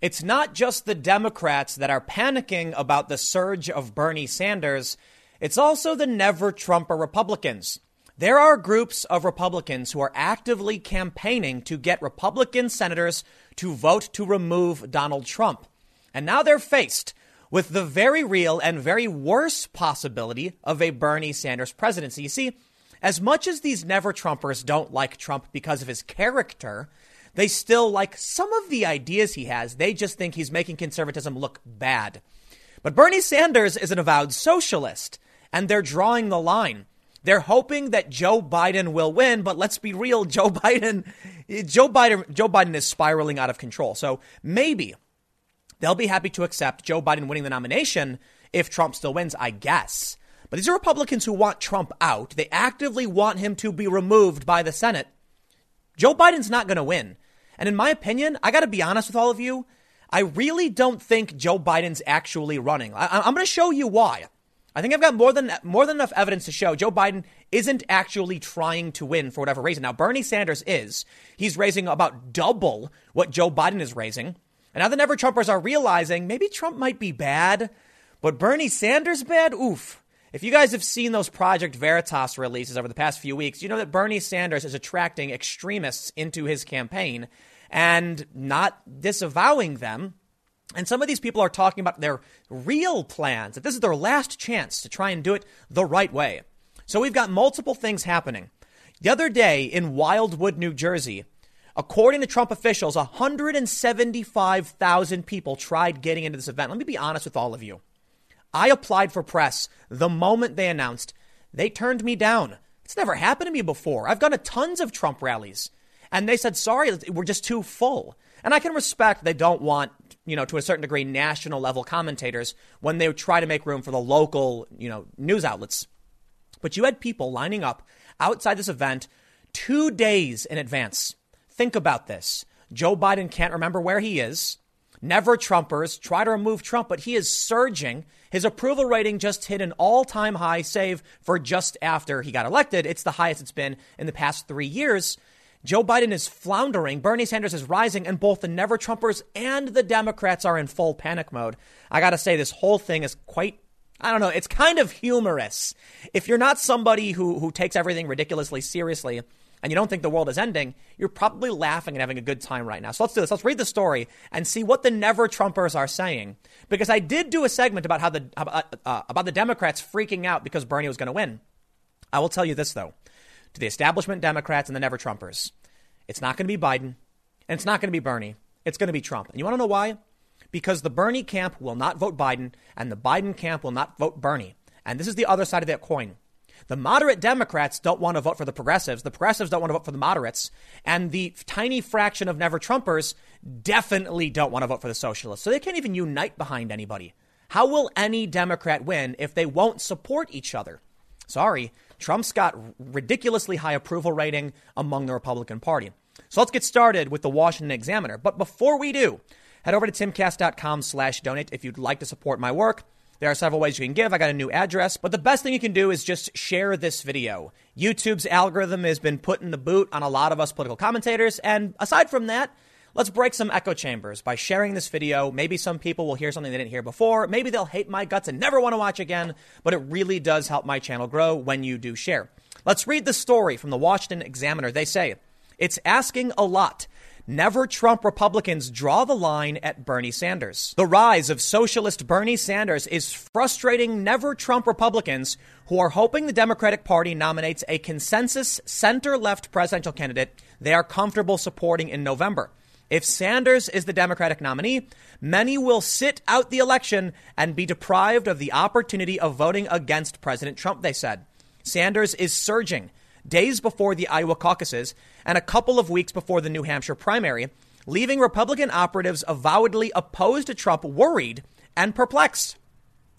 It's not just the Democrats that are panicking about the surge of Bernie Sanders, it's also the never Trumper Republicans. There are groups of Republicans who are actively campaigning to get Republican senators to vote to remove Donald Trump. And now they're faced with the very real and very worst possibility of a Bernie Sanders presidency. You see, as much as these never Trumpers don't like Trump because of his character, they still like some of the ideas he has. They just think he's making conservatism look bad. But Bernie Sanders is an avowed socialist, and they're drawing the line. They're hoping that Joe Biden will win, but let's be real, Joe Biden Joe Biden Joe Biden is spiraling out of control. So maybe they'll be happy to accept Joe Biden winning the nomination if Trump still wins, I guess. But these are Republicans who want Trump out. They actively want him to be removed by the Senate. Joe Biden's not going to win. And in my opinion, I got to be honest with all of you. I really don't think Joe Biden's actually running. I, am going to show you why. I think I've got more than more than enough evidence to show Joe Biden isn't actually trying to win for whatever reason. Now Bernie Sanders is. He's raising about double what Joe Biden is raising. And now the Never Trumpers are realizing maybe Trump might be bad, but Bernie Sanders bad? Oof. If you guys have seen those Project Veritas releases over the past few weeks, you know that Bernie Sanders is attracting extremists into his campaign and not disavowing them and some of these people are talking about their real plans, that this is their last chance to try and do it the right way. So we've got multiple things happening. The other day in Wildwood, New Jersey, according to Trump officials, 175,000 people tried getting into this event. Let me be honest with all of you. I applied for press the moment they announced. They turned me down. It's never happened to me before. I've gone to tons of Trump rallies, and they said, sorry, we're just too full. And I can respect they don't want you know, to a certain degree, national level commentators when they try to make room for the local, you know, news outlets. But you had people lining up outside this event two days in advance. Think about this. Joe Biden can't remember where he is. Never Trumpers try to remove Trump, but he is surging. His approval rating just hit an all time high, save for just after he got elected. It's the highest it's been in the past three years. Joe Biden is floundering, Bernie Sanders is rising, and both the never Trumpers and the Democrats are in full panic mode. I gotta say, this whole thing is quite I don't know, it's kind of humorous. If you're not somebody who, who takes everything ridiculously seriously and you don't think the world is ending, you're probably laughing and having a good time right now. So let's do this. Let's read the story and see what the never Trumpers are saying. Because I did do a segment about how the, about, uh, about the Democrats freaking out because Bernie was going to win. I will tell you this, though to the establishment Democrats and the never Trumpers. It's not going to be Biden and it's not going to be Bernie. It's going to be Trump. And you want to know why? Because the Bernie camp will not vote Biden and the Biden camp will not vote Bernie. And this is the other side of that coin. The moderate Democrats don't want to vote for the progressives. The progressives don't want to vote for the moderates. And the tiny fraction of never Trumpers definitely don't want to vote for the socialists. So they can't even unite behind anybody. How will any Democrat win if they won't support each other? Sorry, Trump's got ridiculously high approval rating among the Republican Party. So let's get started with the Washington Examiner. But before we do, head over to timcast.com slash donate if you'd like to support my work. There are several ways you can give. I got a new address, but the best thing you can do is just share this video. YouTube's algorithm has been putting the boot on a lot of us political commentators. And aside from that, Let's break some echo chambers by sharing this video. Maybe some people will hear something they didn't hear before. Maybe they'll hate my guts and never want to watch again, but it really does help my channel grow when you do share. Let's read the story from the Washington Examiner. They say, it's asking a lot. Never Trump Republicans draw the line at Bernie Sanders. The rise of socialist Bernie Sanders is frustrating never Trump Republicans who are hoping the Democratic Party nominates a consensus center left presidential candidate they are comfortable supporting in November. If Sanders is the Democratic nominee, many will sit out the election and be deprived of the opportunity of voting against President Trump, they said. Sanders is surging days before the Iowa caucuses and a couple of weeks before the New Hampshire primary, leaving Republican operatives avowedly opposed to Trump worried and perplexed.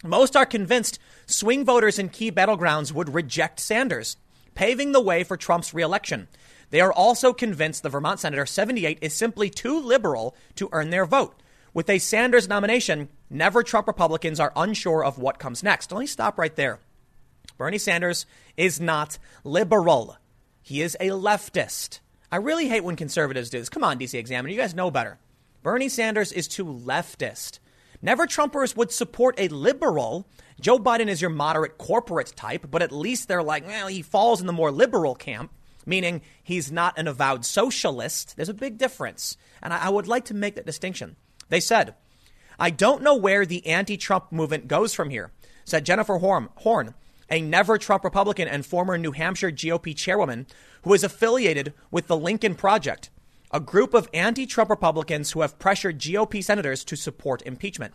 Most are convinced swing voters in key battlegrounds would reject Sanders, paving the way for Trump's reelection. They are also convinced the Vermont Senator 78 is simply too liberal to earn their vote. With a Sanders nomination, never Trump Republicans are unsure of what comes next. Let me stop right there. Bernie Sanders is not liberal. He is a leftist. I really hate when conservatives do this. Come on, DC Examiner, you guys know better. Bernie Sanders is too leftist. Never Trumpers would support a liberal. Joe Biden is your moderate corporate type, but at least they're like, well, he falls in the more liberal camp, meaning he's not an avowed socialist. There's a big difference. And I, I would like to make that distinction. They said, I don't know where the anti Trump movement goes from here, said Jennifer Horn, a never Trump Republican and former New Hampshire GOP chairwoman who is affiliated with the Lincoln Project, a group of anti Trump Republicans who have pressured GOP senators to support impeachment.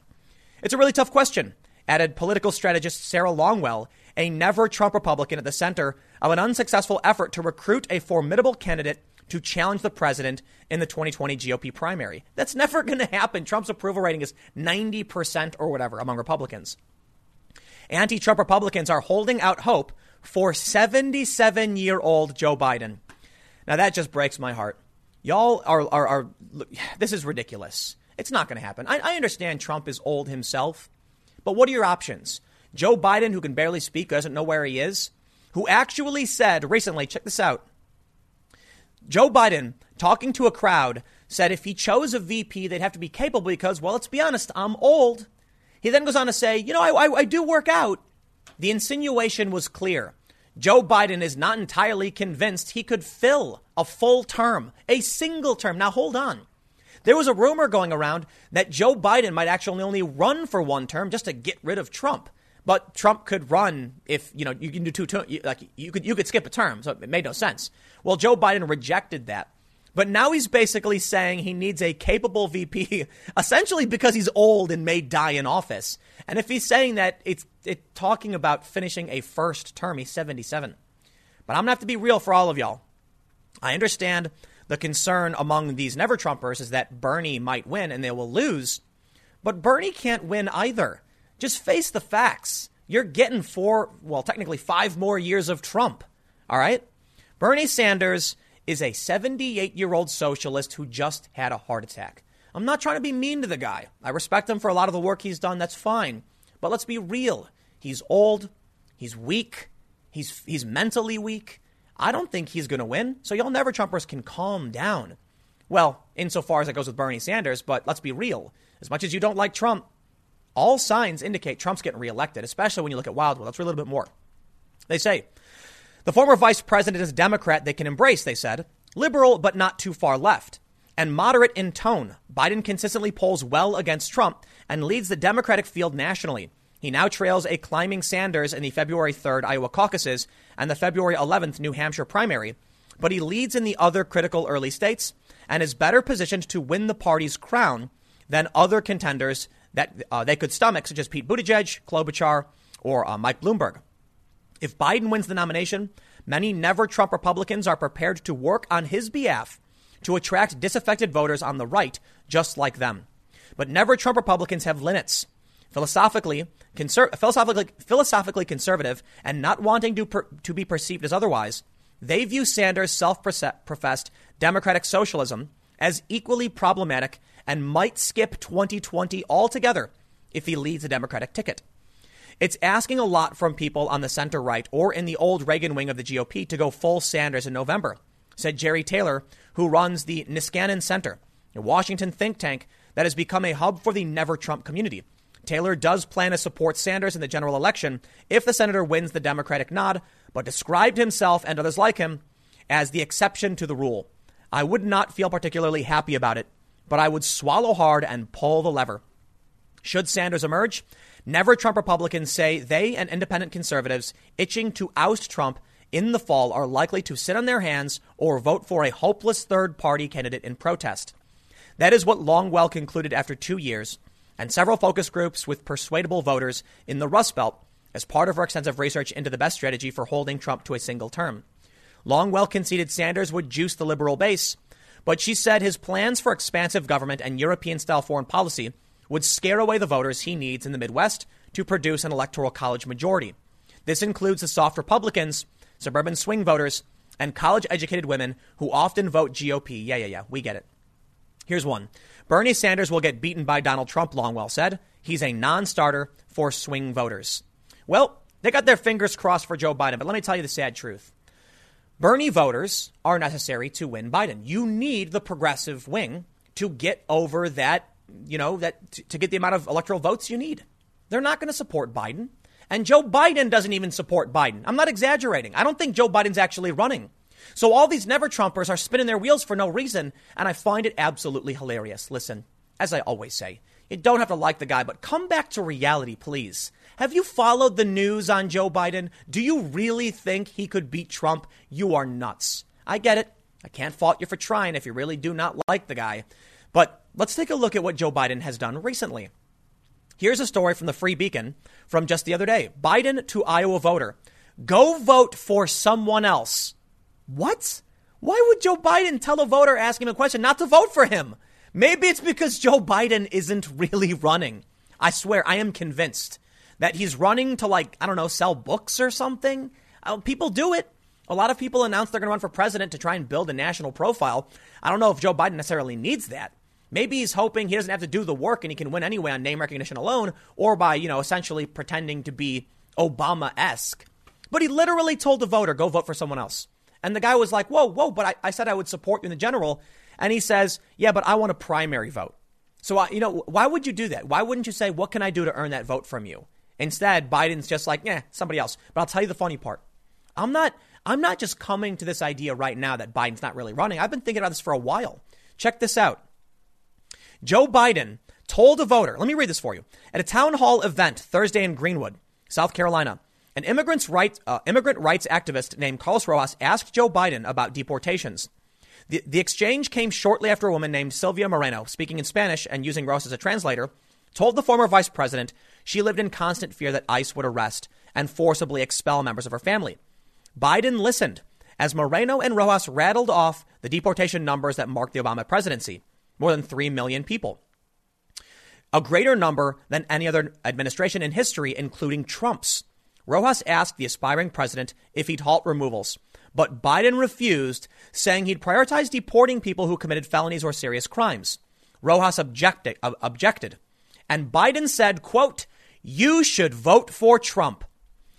It's a really tough question, added political strategist Sarah Longwell, a never Trump Republican at the center of an unsuccessful effort to recruit a formidable candidate to challenge the president in the 2020 GOP primary. That's never going to happen. Trump's approval rating is 90% or whatever among Republicans. Anti Trump Republicans are holding out hope for 77 year old Joe Biden. Now, that just breaks my heart. Y'all are, are, are this is ridiculous. It's not going to happen. I, I understand Trump is old himself, but what are your options? Joe Biden, who can barely speak, doesn't know where he is, who actually said recently, check this out. Joe Biden, talking to a crowd, said if he chose a VP, they'd have to be capable because, well, let's be honest, I'm old. He then goes on to say, you know, I, I, I do work out. The insinuation was clear. Joe Biden is not entirely convinced he could fill a full term, a single term. Now, hold on. There was a rumor going around that Joe Biden might actually only run for one term just to get rid of Trump. But Trump could run if you know you can do two terms. Like you could you could skip a term, so it made no sense. Well, Joe Biden rejected that. But now he's basically saying he needs a capable VP, essentially because he's old and may die in office. And if he's saying that, it's it, talking about finishing a first term. He's 77. But I'm to have to be real for all of y'all. I understand the concern among these never Trumpers is that Bernie might win and they will lose. But Bernie can't win either. Just face the facts. You're getting four, well, technically five more years of Trump. All right? Bernie Sanders is a 78 year old socialist who just had a heart attack. I'm not trying to be mean to the guy. I respect him for a lot of the work he's done. That's fine. But let's be real. He's old. He's weak. He's, he's mentally weak. I don't think he's going to win. So y'all never Trumpers can calm down. Well, insofar as it goes with Bernie Sanders, but let's be real. As much as you don't like Trump, all signs indicate Trump's getting reelected, especially when you look at Wildwood. Let's read a little bit more. They say the former vice president is a Democrat they can embrace, they said. Liberal, but not too far left. And moderate in tone. Biden consistently polls well against Trump and leads the Democratic field nationally. He now trails a climbing Sanders in the February 3rd Iowa caucuses and the February 11th New Hampshire primary, but he leads in the other critical early states and is better positioned to win the party's crown than other contenders that uh, they could stomach, such as Pete Buttigieg, Klobuchar, or uh, Mike Bloomberg. If Biden wins the nomination, many never Trump Republicans are prepared to work on his behalf to attract disaffected voters on the right, just like them. But never Trump Republicans have limits. Philosophically, conser- philosophically, philosophically conservative and not wanting to, per- to be perceived as otherwise, they view Sanders' self professed democratic socialism as equally problematic and might skip 2020 altogether if he leads a Democratic ticket. It's asking a lot from people on the center right or in the old Reagan wing of the GOP to go full Sanders in November, said Jerry Taylor, who runs the Niskanen Center, a Washington think tank that has become a hub for the never Trump community. Taylor does plan to support Sanders in the general election if the senator wins the Democratic nod, but described himself and others like him as the exception to the rule. I would not feel particularly happy about it, but I would swallow hard and pull the lever. Should Sanders emerge, Never Trump Republicans say they and independent conservatives itching to oust Trump in the fall are likely to sit on their hands or vote for a hopeless third party candidate in protest. That is what Longwell concluded after two years, and several focus groups with persuadable voters in the Rust Belt as part of her extensive research into the best strategy for holding Trump to a single term. Longwell conceded Sanders would juice the liberal base, but she said his plans for expansive government and European style foreign policy would scare away the voters he needs in the Midwest to produce an electoral college majority. This includes the soft Republicans, suburban swing voters, and college educated women who often vote GOP. Yeah, yeah, yeah, we get it. Here's one Bernie Sanders will get beaten by Donald Trump, Longwell said. He's a non starter for swing voters. Well, they got their fingers crossed for Joe Biden, but let me tell you the sad truth. Bernie voters are necessary to win Biden. You need the progressive wing to get over that, you know, that to, to get the amount of electoral votes you need. They're not going to support Biden. And Joe Biden doesn't even support Biden. I'm not exaggerating. I don't think Joe Biden's actually running. So all these never Trumpers are spinning their wheels for no reason, and I find it absolutely hilarious. Listen, as I always say, you don't have to like the guy, but come back to reality, please. Have you followed the news on Joe Biden? Do you really think he could beat Trump? You are nuts. I get it. I can't fault you for trying if you really do not like the guy. But let's take a look at what Joe Biden has done recently. Here's a story from the Free Beacon from just the other day Biden to Iowa voter. Go vote for someone else. What? Why would Joe Biden tell a voter asking him a question not to vote for him? Maybe it's because Joe Biden isn't really running. I swear, I am convinced that he's running to, like, I don't know, sell books or something. Uh, people do it. A lot of people announce they're going to run for president to try and build a national profile. I don't know if Joe Biden necessarily needs that. Maybe he's hoping he doesn't have to do the work and he can win anyway on name recognition alone or by, you know, essentially pretending to be Obama esque. But he literally told the voter, go vote for someone else. And the guy was like, whoa, whoa, but I, I said I would support you in the general. And he says, yeah, but I want a primary vote. So, I, you know, why would you do that? Why wouldn't you say, what can I do to earn that vote from you? Instead, Biden's just like, yeah, somebody else. But I'll tell you the funny part. I'm not, I'm not just coming to this idea right now that Biden's not really running. I've been thinking about this for a while. Check this out. Joe Biden told a voter, let me read this for you, at a town hall event Thursday in Greenwood, South Carolina. An immigrants uh, immigrant rights activist named Carlos Rojas asked Joe Biden about deportations. The, the exchange came shortly after a woman named Sylvia Moreno, speaking in Spanish and using Rojas as a translator, told the former vice president she lived in constant fear that ICE would arrest and forcibly expel members of her family. Biden listened as Moreno and Rojas rattled off the deportation numbers that marked the Obama presidency more than 3 million people. A greater number than any other administration in history, including Trump's. Rojas asked the aspiring president if he'd halt removals, but Biden refused, saying he'd prioritize deporting people who committed felonies or serious crimes. Rojas objected, objected, and Biden said, quote, you should vote for Trump.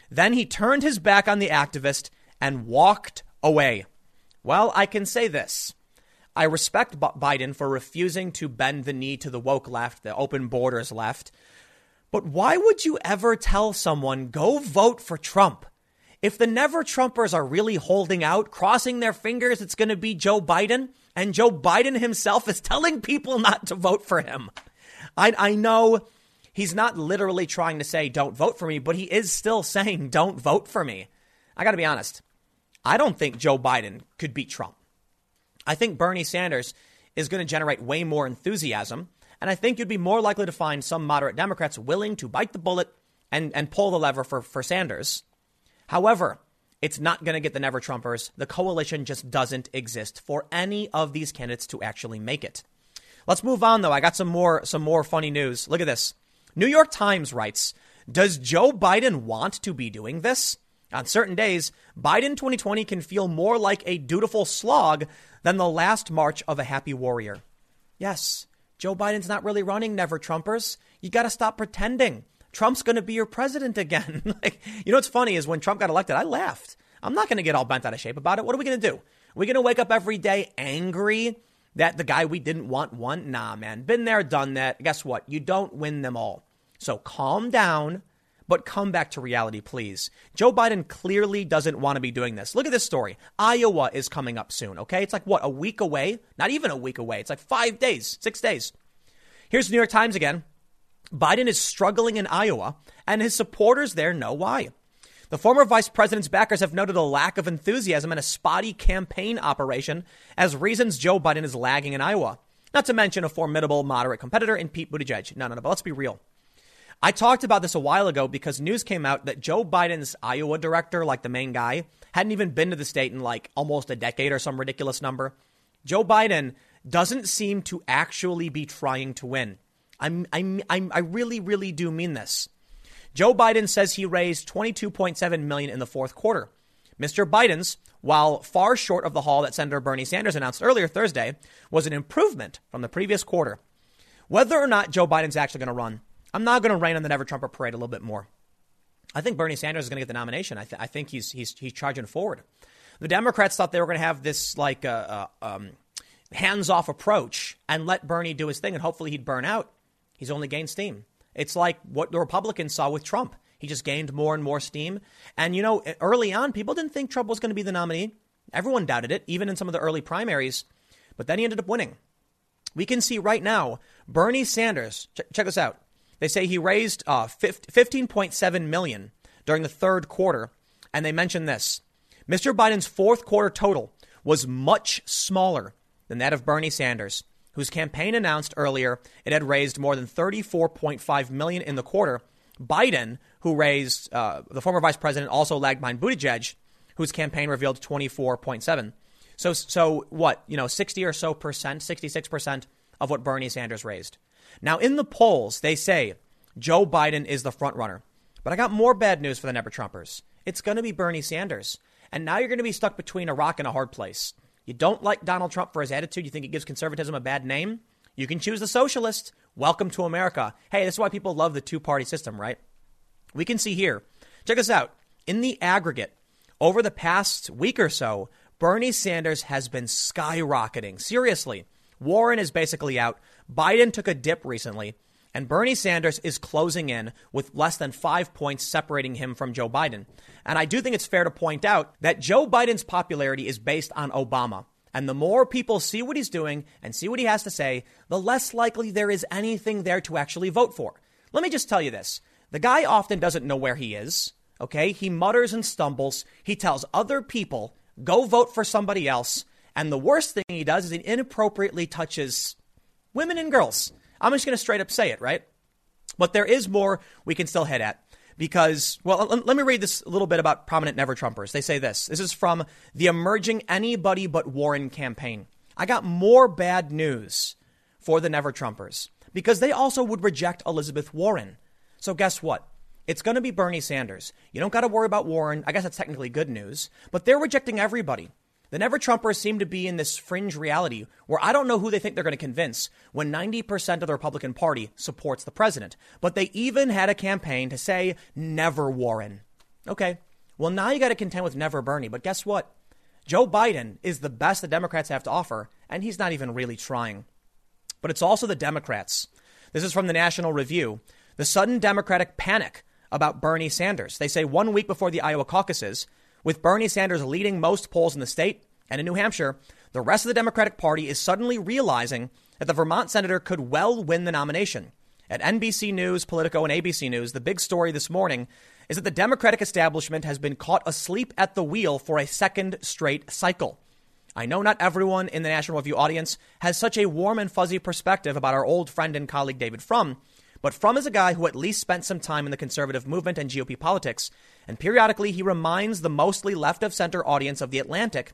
Then he turned his back on the activist and walked away. Well, I can say this. I respect Biden for refusing to bend the knee to the woke left, the open borders left. But why would you ever tell someone, go vote for Trump? If the never Trumpers are really holding out, crossing their fingers, it's going to be Joe Biden, and Joe Biden himself is telling people not to vote for him. I, I know he's not literally trying to say, don't vote for me, but he is still saying, don't vote for me. I got to be honest. I don't think Joe Biden could beat Trump. I think Bernie Sanders is going to generate way more enthusiasm. And I think you'd be more likely to find some moderate Democrats willing to bite the bullet and, and pull the lever for, for Sanders. However, it's not going to get the Never Trumpers. The coalition just doesn't exist for any of these candidates to actually make it. Let's move on though. I got some more some more funny news. Look at this. New York Times writes, "Does Joe Biden want to be doing this?" On certain days, Biden 2020 can feel more like a dutiful slog than the last march of a happy warrior. Yes, Joe Biden's not really running, never Trumpers. You got to stop pretending. Trump's going to be your president again. like, you know what's funny is when Trump got elected, I laughed. I'm not going to get all bent out of shape about it. What are we going to do? Are we going to wake up every day angry that the guy we didn't want won? Nah, man. Been there, done that. Guess what? You don't win them all. So calm down but come back to reality, please. Joe Biden clearly doesn't want to be doing this. Look at this story. Iowa is coming up soon, okay? It's like, what, a week away? Not even a week away. It's like five days, six days. Here's the New York Times again. Biden is struggling in Iowa, and his supporters there know why. The former vice president's backers have noted a lack of enthusiasm and a spotty campaign operation as reasons Joe Biden is lagging in Iowa. Not to mention a formidable moderate competitor in Pete Buttigieg. No, no, no, but let's be real. I talked about this a while ago because news came out that Joe Biden's Iowa director, like the main guy, hadn't even been to the state in like almost a decade or some ridiculous number. Joe Biden doesn't seem to actually be trying to win. I'm, I'm, I'm, I really, really do mean this. Joe Biden says he raised 22.7 million in the fourth quarter. Mr. Biden's, while far short of the haul that Senator Bernie Sanders announced earlier Thursday, was an improvement from the previous quarter. Whether or not Joe Biden's actually going to run, I'm not going to rain on the Never Trumper parade a little bit more. I think Bernie Sanders is going to get the nomination. I, th- I, think he's, he's, he's charging forward. The Democrats thought they were going to have this like uh, uh, um, hands off approach and let Bernie do his thing and hopefully he'd burn out, he's only gained steam. It's like what the Republicans saw with Trump. He just gained more and more steam. And, you know, early on, people didn't think Trump was going to be the nominee. Everyone doubted it, even in some of the early primaries. But then he ended up winning. We can see right now Bernie Sanders, check, check this out. They say he raised uh, 15.7 million during the third quarter. And they mention this Mr. Biden's fourth quarter total was much smaller than that of Bernie Sanders, whose campaign announced earlier it had raised more than 34.5 million in the quarter. Biden, who raised uh, the former vice president, also lagged behind Buttigieg, whose campaign revealed 24.7. So, so what? You know, 60 or so percent, 66 percent of what Bernie Sanders raised. Now, in the polls, they say Joe Biden is the front runner. But I got more bad news for the Never Trumpers. It's going to be Bernie Sanders. And now you're going to be stuck between a rock and a hard place. You don't like Donald Trump for his attitude. You think it gives conservatism a bad name. You can choose the socialist. Welcome to America. Hey, this is why people love the two party system, right? We can see here. Check this out. In the aggregate, over the past week or so, Bernie Sanders has been skyrocketing. Seriously. Warren is basically out. Biden took a dip recently. And Bernie Sanders is closing in with less than five points separating him from Joe Biden. And I do think it's fair to point out that Joe Biden's popularity is based on Obama. And the more people see what he's doing and see what he has to say, the less likely there is anything there to actually vote for. Let me just tell you this the guy often doesn't know where he is. Okay. He mutters and stumbles. He tells other people, go vote for somebody else. And the worst thing he does is he inappropriately touches women and girls. I'm just going to straight up say it, right? But there is more we can still head at because, well, let me read this a little bit about prominent Never Trumpers. They say this. This is from the emerging Anybody But Warren campaign. I got more bad news for the Never Trumpers because they also would reject Elizabeth Warren. So guess what? It's going to be Bernie Sanders. You don't got to worry about Warren. I guess that's technically good news, but they're rejecting everybody. The Never Trumpers seem to be in this fringe reality where I don't know who they think they're going to convince when 90% of the Republican Party supports the president. But they even had a campaign to say, never Warren. Okay, well, now you got to contend with never Bernie. But guess what? Joe Biden is the best the Democrats have to offer, and he's not even really trying. But it's also the Democrats. This is from the National Review. The sudden Democratic panic about Bernie Sanders. They say one week before the Iowa caucuses, with Bernie Sanders leading most polls in the state and in New Hampshire, the rest of the Democratic Party is suddenly realizing that the Vermont senator could well win the nomination. At NBC News, Politico, and ABC News, the big story this morning is that the Democratic establishment has been caught asleep at the wheel for a second straight cycle. I know not everyone in the National Review audience has such a warm and fuzzy perspective about our old friend and colleague David Frum, but Frum is a guy who at least spent some time in the conservative movement and GOP politics, and periodically he reminds the mostly left of center audience of The Atlantic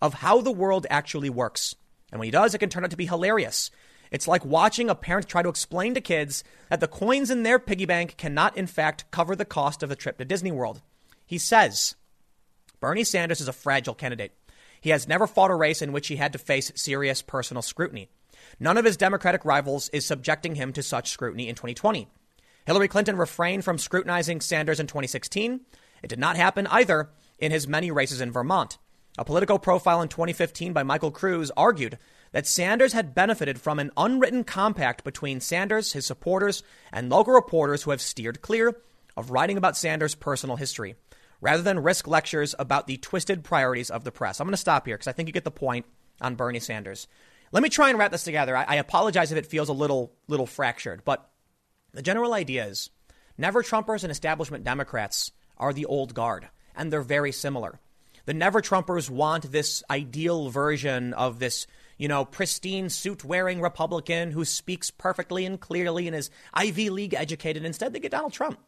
of how the world actually works. And when he does, it can turn out to be hilarious. It's like watching a parent try to explain to kids that the coins in their piggy bank cannot, in fact, cover the cost of the trip to Disney World. He says Bernie Sanders is a fragile candidate. He has never fought a race in which he had to face serious personal scrutiny. None of his Democratic rivals is subjecting him to such scrutiny in 2020. Hillary Clinton refrained from scrutinizing Sanders in 2016. It did not happen either in his many races in Vermont. A political profile in 2015 by Michael Kruse argued that Sanders had benefited from an unwritten compact between Sanders, his supporters, and local reporters who have steered clear of writing about Sanders' personal history, rather than risk lectures about the twisted priorities of the press. I'm going to stop here because I think you get the point on Bernie Sanders. Let me try and wrap this together. I, I apologize if it feels a little little fractured, but the general idea is never Trumpers and establishment Democrats are the old guard, and they're very similar. The never Trumpers want this ideal version of this, you know, pristine suit wearing Republican who speaks perfectly and clearly and is Ivy League educated. Instead, they get Donald Trump.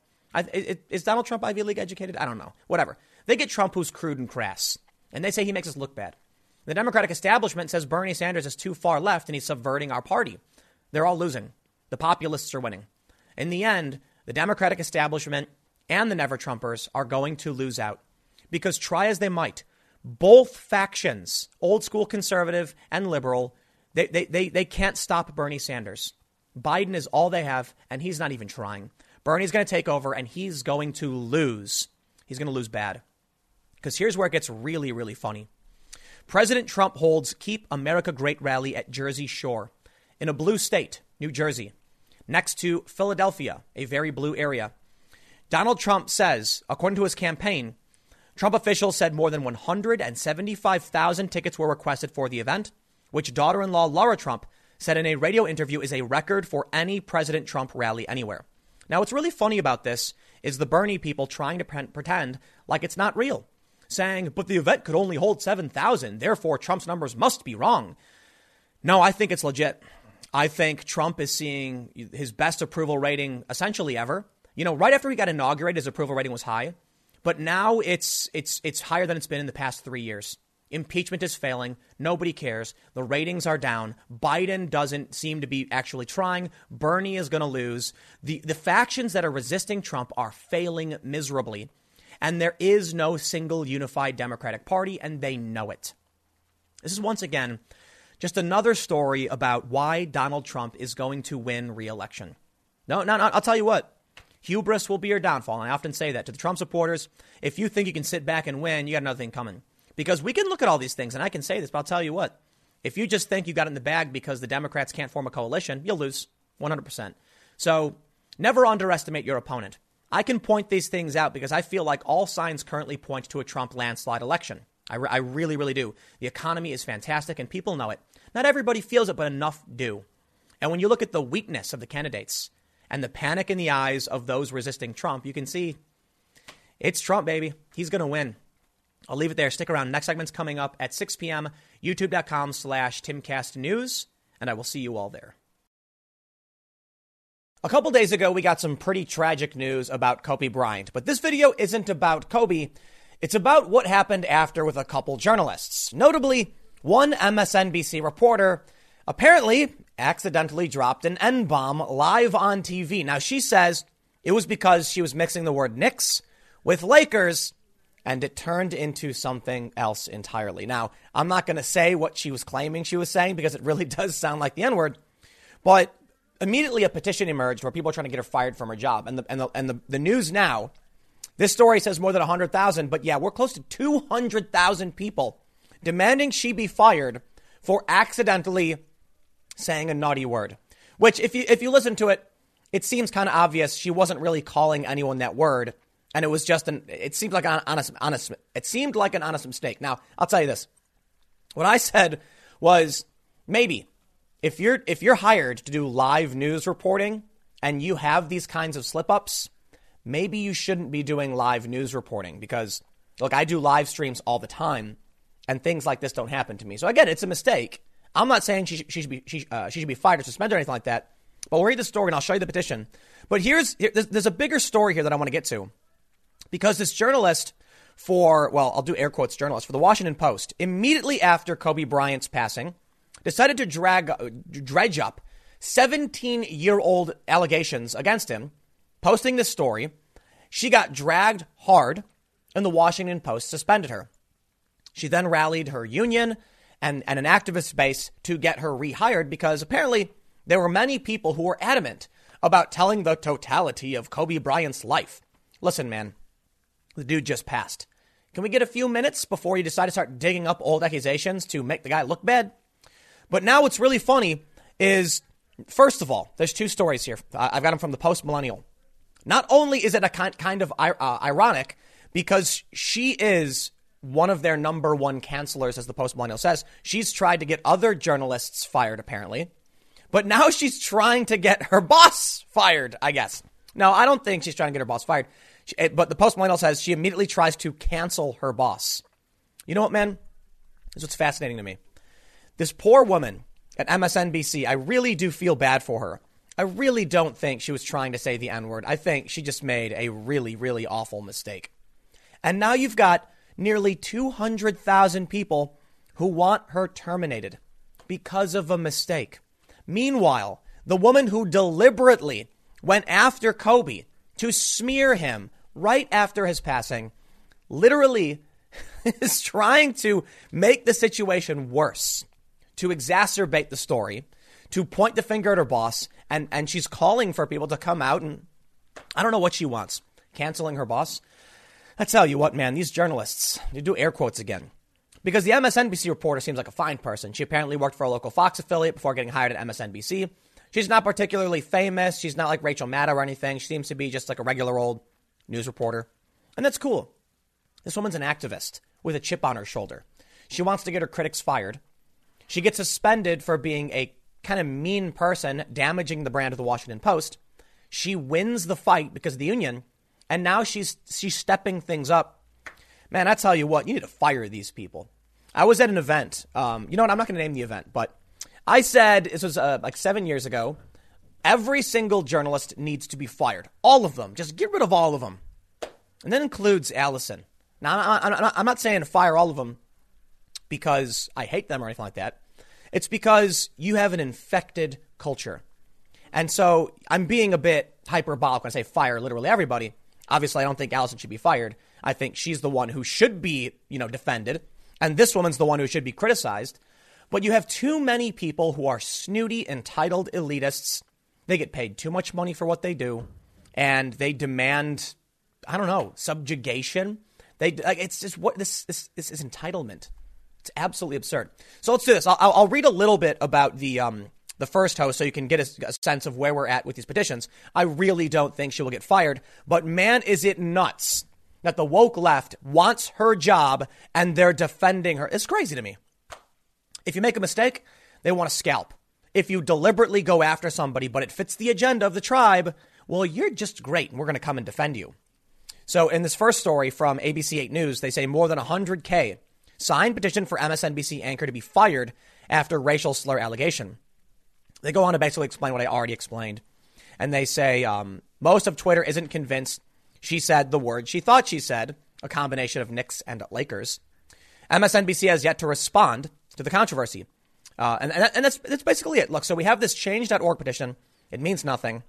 Is Donald Trump Ivy League educated? I don't know. Whatever. They get Trump who's crude and crass, and they say he makes us look bad. The Democratic establishment says Bernie Sanders is too far left and he's subverting our party. They're all losing. The populists are winning. In the end, the Democratic establishment and the Never Trumpers are going to lose out. Because try as they might, both factions, old school conservative and liberal, they, they, they, they can't stop Bernie Sanders. Biden is all they have, and he's not even trying. Bernie's going to take over, and he's going to lose. He's going to lose bad. Because here's where it gets really, really funny. President Trump holds Keep America Great rally at Jersey Shore in a blue state, New Jersey, next to Philadelphia, a very blue area. Donald Trump says, according to his campaign, Trump officials said more than 175,000 tickets were requested for the event, which daughter in law Laura Trump said in a radio interview is a record for any President Trump rally anywhere. Now, what's really funny about this is the Bernie people trying to pretend like it's not real, saying, but the event could only hold 7,000, therefore Trump's numbers must be wrong. No, I think it's legit. I think Trump is seeing his best approval rating essentially ever. You know, right after he got inaugurated, his approval rating was high, but now it's it's it's higher than it's been in the past three years. Impeachment is failing. Nobody cares. The ratings are down. Biden doesn't seem to be actually trying. Bernie is going to lose. The, the factions that are resisting Trump are failing miserably. And there is no single unified Democratic Party, and they know it. This is once again just another story about why Donald Trump is going to win re election. No, no, no, I'll tell you what. Hubris will be your downfall. And I often say that to the Trump supporters. If you think you can sit back and win, you got another thing coming. Because we can look at all these things, and I can say this, but I'll tell you what. If you just think you got it in the bag because the Democrats can't form a coalition, you'll lose 100%. So never underestimate your opponent. I can point these things out because I feel like all signs currently point to a Trump landslide election. I, re- I really, really do. The economy is fantastic and people know it. Not everybody feels it, but enough do. And when you look at the weakness of the candidates and the panic in the eyes of those resisting Trump, you can see it's Trump, baby. He's going to win. I'll leave it there. Stick around. Next segment's coming up at 6 p.m. YouTube.com slash TimCastNews, and I will see you all there. A couple days ago, we got some pretty tragic news about Kobe Bryant, but this video isn't about Kobe. It's about what happened after with a couple journalists. Notably, one MSNBC reporter apparently accidentally dropped an N bomb live on TV. Now, she says it was because she was mixing the word Knicks with Lakers and it turned into something else entirely. Now, I'm not going to say what she was claiming she was saying because it really does sound like the N word, but immediately a petition emerged where people are trying to get her fired from her job. And the, and the, and the, the news now, this story says more than 100,000, but yeah, we're close to 200,000 people demanding she be fired for accidentally saying a naughty word. Which, if you, if you listen to it, it seems kind of obvious she wasn't really calling anyone that word and it was just an. It seemed like an honest, honest. It seemed like an honest mistake. Now I'll tell you this: what I said was maybe if you're if you're hired to do live news reporting and you have these kinds of slip ups, maybe you shouldn't be doing live news reporting because look, I do live streams all the time, and things like this don't happen to me. So again, it's a mistake. I'm not saying she, she should be she, uh, she should be fired or suspended or anything like that. But we'll read the story and I'll show you the petition. But here's here, there's, there's a bigger story here that I want to get to because this journalist for, well, I'll do air quotes journalist for the Washington Post, immediately after Kobe Bryant's passing, decided to drag, uh, dredge up 17 year old allegations against him, posting this story. She got dragged hard, and the Washington Post suspended her. She then rallied her union and, and an activist base to get her rehired because apparently there were many people who were adamant about telling the totality of Kobe Bryant's life. Listen, man, the dude just passed. Can we get a few minutes before you decide to start digging up old accusations to make the guy look bad? But now what's really funny is, first of all, there's two stories here. I've got them from the post millennial. Not only is it a kind of uh, ironic because she is one of their number one cancelers, as the post millennial says. She's tried to get other journalists fired, apparently. But now she's trying to get her boss fired, I guess. No, I don't think she's trying to get her boss fired. Eh, but the Post Millennial says she immediately tries to cancel her boss. You know what, man? This is what's fascinating to me. This poor woman at MSNBC, I really do feel bad for her. I really don't think she was trying to say the N word. I think she just made a really, really awful mistake. And now you've got nearly 200,000 people who want her terminated because of a mistake. Meanwhile, the woman who deliberately went after Kobe to smear him right after his passing, literally is trying to make the situation worse, to exacerbate the story, to point the finger at her boss, and, and she's calling for people to come out and I don't know what she wants. Canceling her boss. I tell you what, man, these journalists, you do air quotes again. because the MSNBC reporter seems like a fine person. She apparently worked for a local Fox affiliate before getting hired at MSNBC. She's not particularly famous. She's not like Rachel Maddow or anything. She seems to be just like a regular old news reporter. And that's cool. This woman's an activist with a chip on her shoulder. She wants to get her critics fired. She gets suspended for being a kind of mean person, damaging the brand of the Washington Post. She wins the fight because of the union, and now she's she's stepping things up. Man, I tell you what, you need to fire these people. I was at an event. Um, you know what? I'm not going to name the event, but I said this was uh, like seven years ago. Every single journalist needs to be fired. All of them. Just get rid of all of them. And that includes Alison. Now, I'm not, I'm not saying fire all of them because I hate them or anything like that. It's because you have an infected culture. And so I'm being a bit hyperbolic when I say fire literally everybody. Obviously, I don't think Alison should be fired. I think she's the one who should be, you know, defended. And this woman's the one who should be criticized. But you have too many people who are snooty, entitled elitists. They get paid too much money for what they do. And they demand, I don't know, subjugation. They, like, it's just what this, this, this is entitlement. It's absolutely absurd. So let's do this. I'll, I'll read a little bit about the um, the first host so you can get a, a, sense of where we're at with these petitions. I really don't think she will get fired, but man, is it nuts that the woke left wants her job and they're defending her. It's crazy to me. If you make a mistake, they want to scalp. If you deliberately go after somebody, but it fits the agenda of the tribe, well, you're just great and we're going to come and defend you. So, in this first story from ABC 8 News, they say more than 100K signed petition for MSNBC anchor to be fired after racial slur allegation. They go on to basically explain what I already explained. And they say um, most of Twitter isn't convinced she said the word she thought she said, a combination of Knicks and Lakers. MSNBC has yet to respond to the controversy. Uh, and, and, and that's, that's basically it. Look, so we have this change.org petition. It means nothing.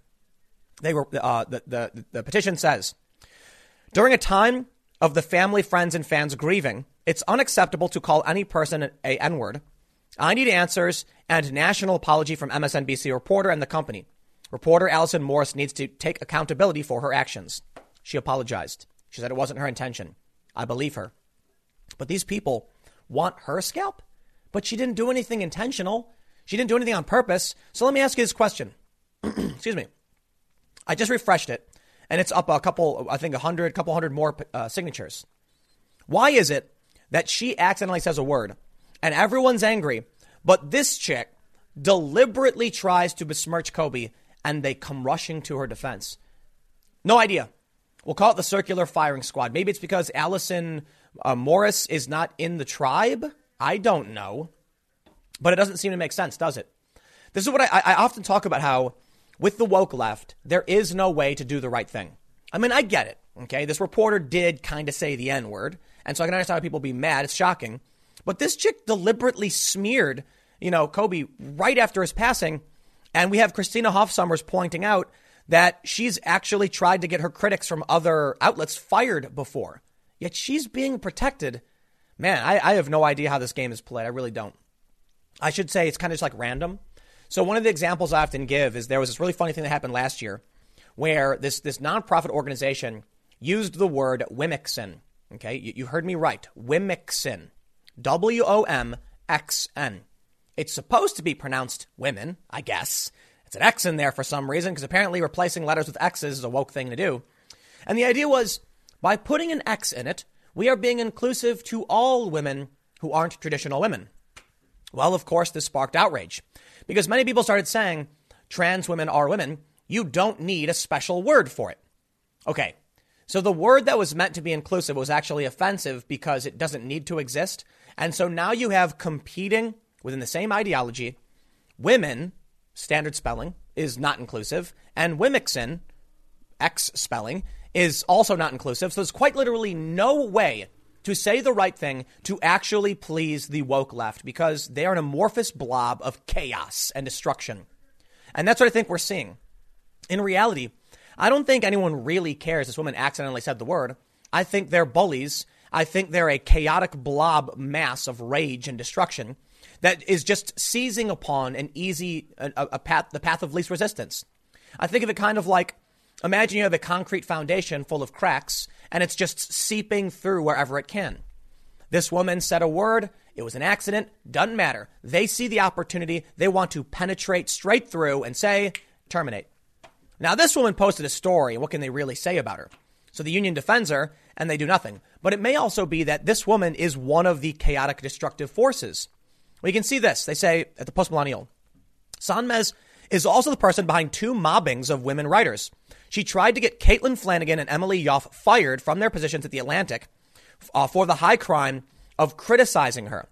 They were, uh, the, the, the petition says, during a time of the family, friends, and fans grieving, it's unacceptable to call any person a N word. I need answers and national apology from MSNBC reporter and the company. Reporter Alison Morris needs to take accountability for her actions. She apologized. She said it wasn't her intention. I believe her. But these people want her scalp? But she didn't do anything intentional. She didn't do anything on purpose. So let me ask you this question. Excuse me. I just refreshed it, and it's up a couple, I think a hundred, couple hundred more uh, signatures. Why is it that she accidentally says a word and everyone's angry, but this chick deliberately tries to besmirch Kobe and they come rushing to her defense. No idea. We'll call it the circular firing squad. Maybe it's because Alison uh, Morris is not in the tribe. I don't know. But it doesn't seem to make sense, does it? This is what I, I often talk about how with the woke left, there is no way to do the right thing. I mean, I get it. Okay. This reporter did kind of say the N word. And so I can understand how people be mad. It's shocking. But this chick deliberately smeared, you know, Kobe right after his passing. And we have Christina Hoff Sommers pointing out that she's actually tried to get her critics from other outlets fired before. Yet she's being protected. Man, I, I have no idea how this game is played. I really don't. I should say it's kind of just like random. So one of the examples I often give is there was this really funny thing that happened last year where this, this nonprofit organization used the word Womxn Okay, you, you heard me right. Womxn. W O M X N. It's supposed to be pronounced women, I guess. It's an X in there for some reason, because apparently replacing letters with X's is a woke thing to do. And the idea was by putting an X in it, we are being inclusive to all women who aren't traditional women. Well, of course, this sparked outrage because many people started saying trans women are women. You don't need a special word for it. Okay, so the word that was meant to be inclusive was actually offensive because it doesn't need to exist. And so now you have competing within the same ideology. Women, standard spelling, is not inclusive. And Womxn, X spelling, is also not inclusive. So there's quite literally no way to say the right thing to actually please the woke left because they are an amorphous blob of chaos and destruction. And that's what I think we're seeing. In reality, I don't think anyone really cares this woman accidentally said the word. I think they're bullies. I think they're a chaotic blob mass of rage and destruction that is just seizing upon an easy, a, a path, the path of least resistance. I think of it kind of like imagine you have a concrete foundation full of cracks and it's just seeping through wherever it can. This woman said a word. It was an accident. Doesn't matter. They see the opportunity. They want to penetrate straight through and say, terminate. Now, this woman posted a story. What can they really say about her? So the union defends her and they do nothing. But it may also be that this woman is one of the chaotic destructive forces. We can see this. They say at the post millennial Sonmez is also the person behind two mobbings of women writers. She tried to get Caitlin Flanagan and Emily Yoffe fired from their positions at The Atlantic uh, for the high crime of criticizing her.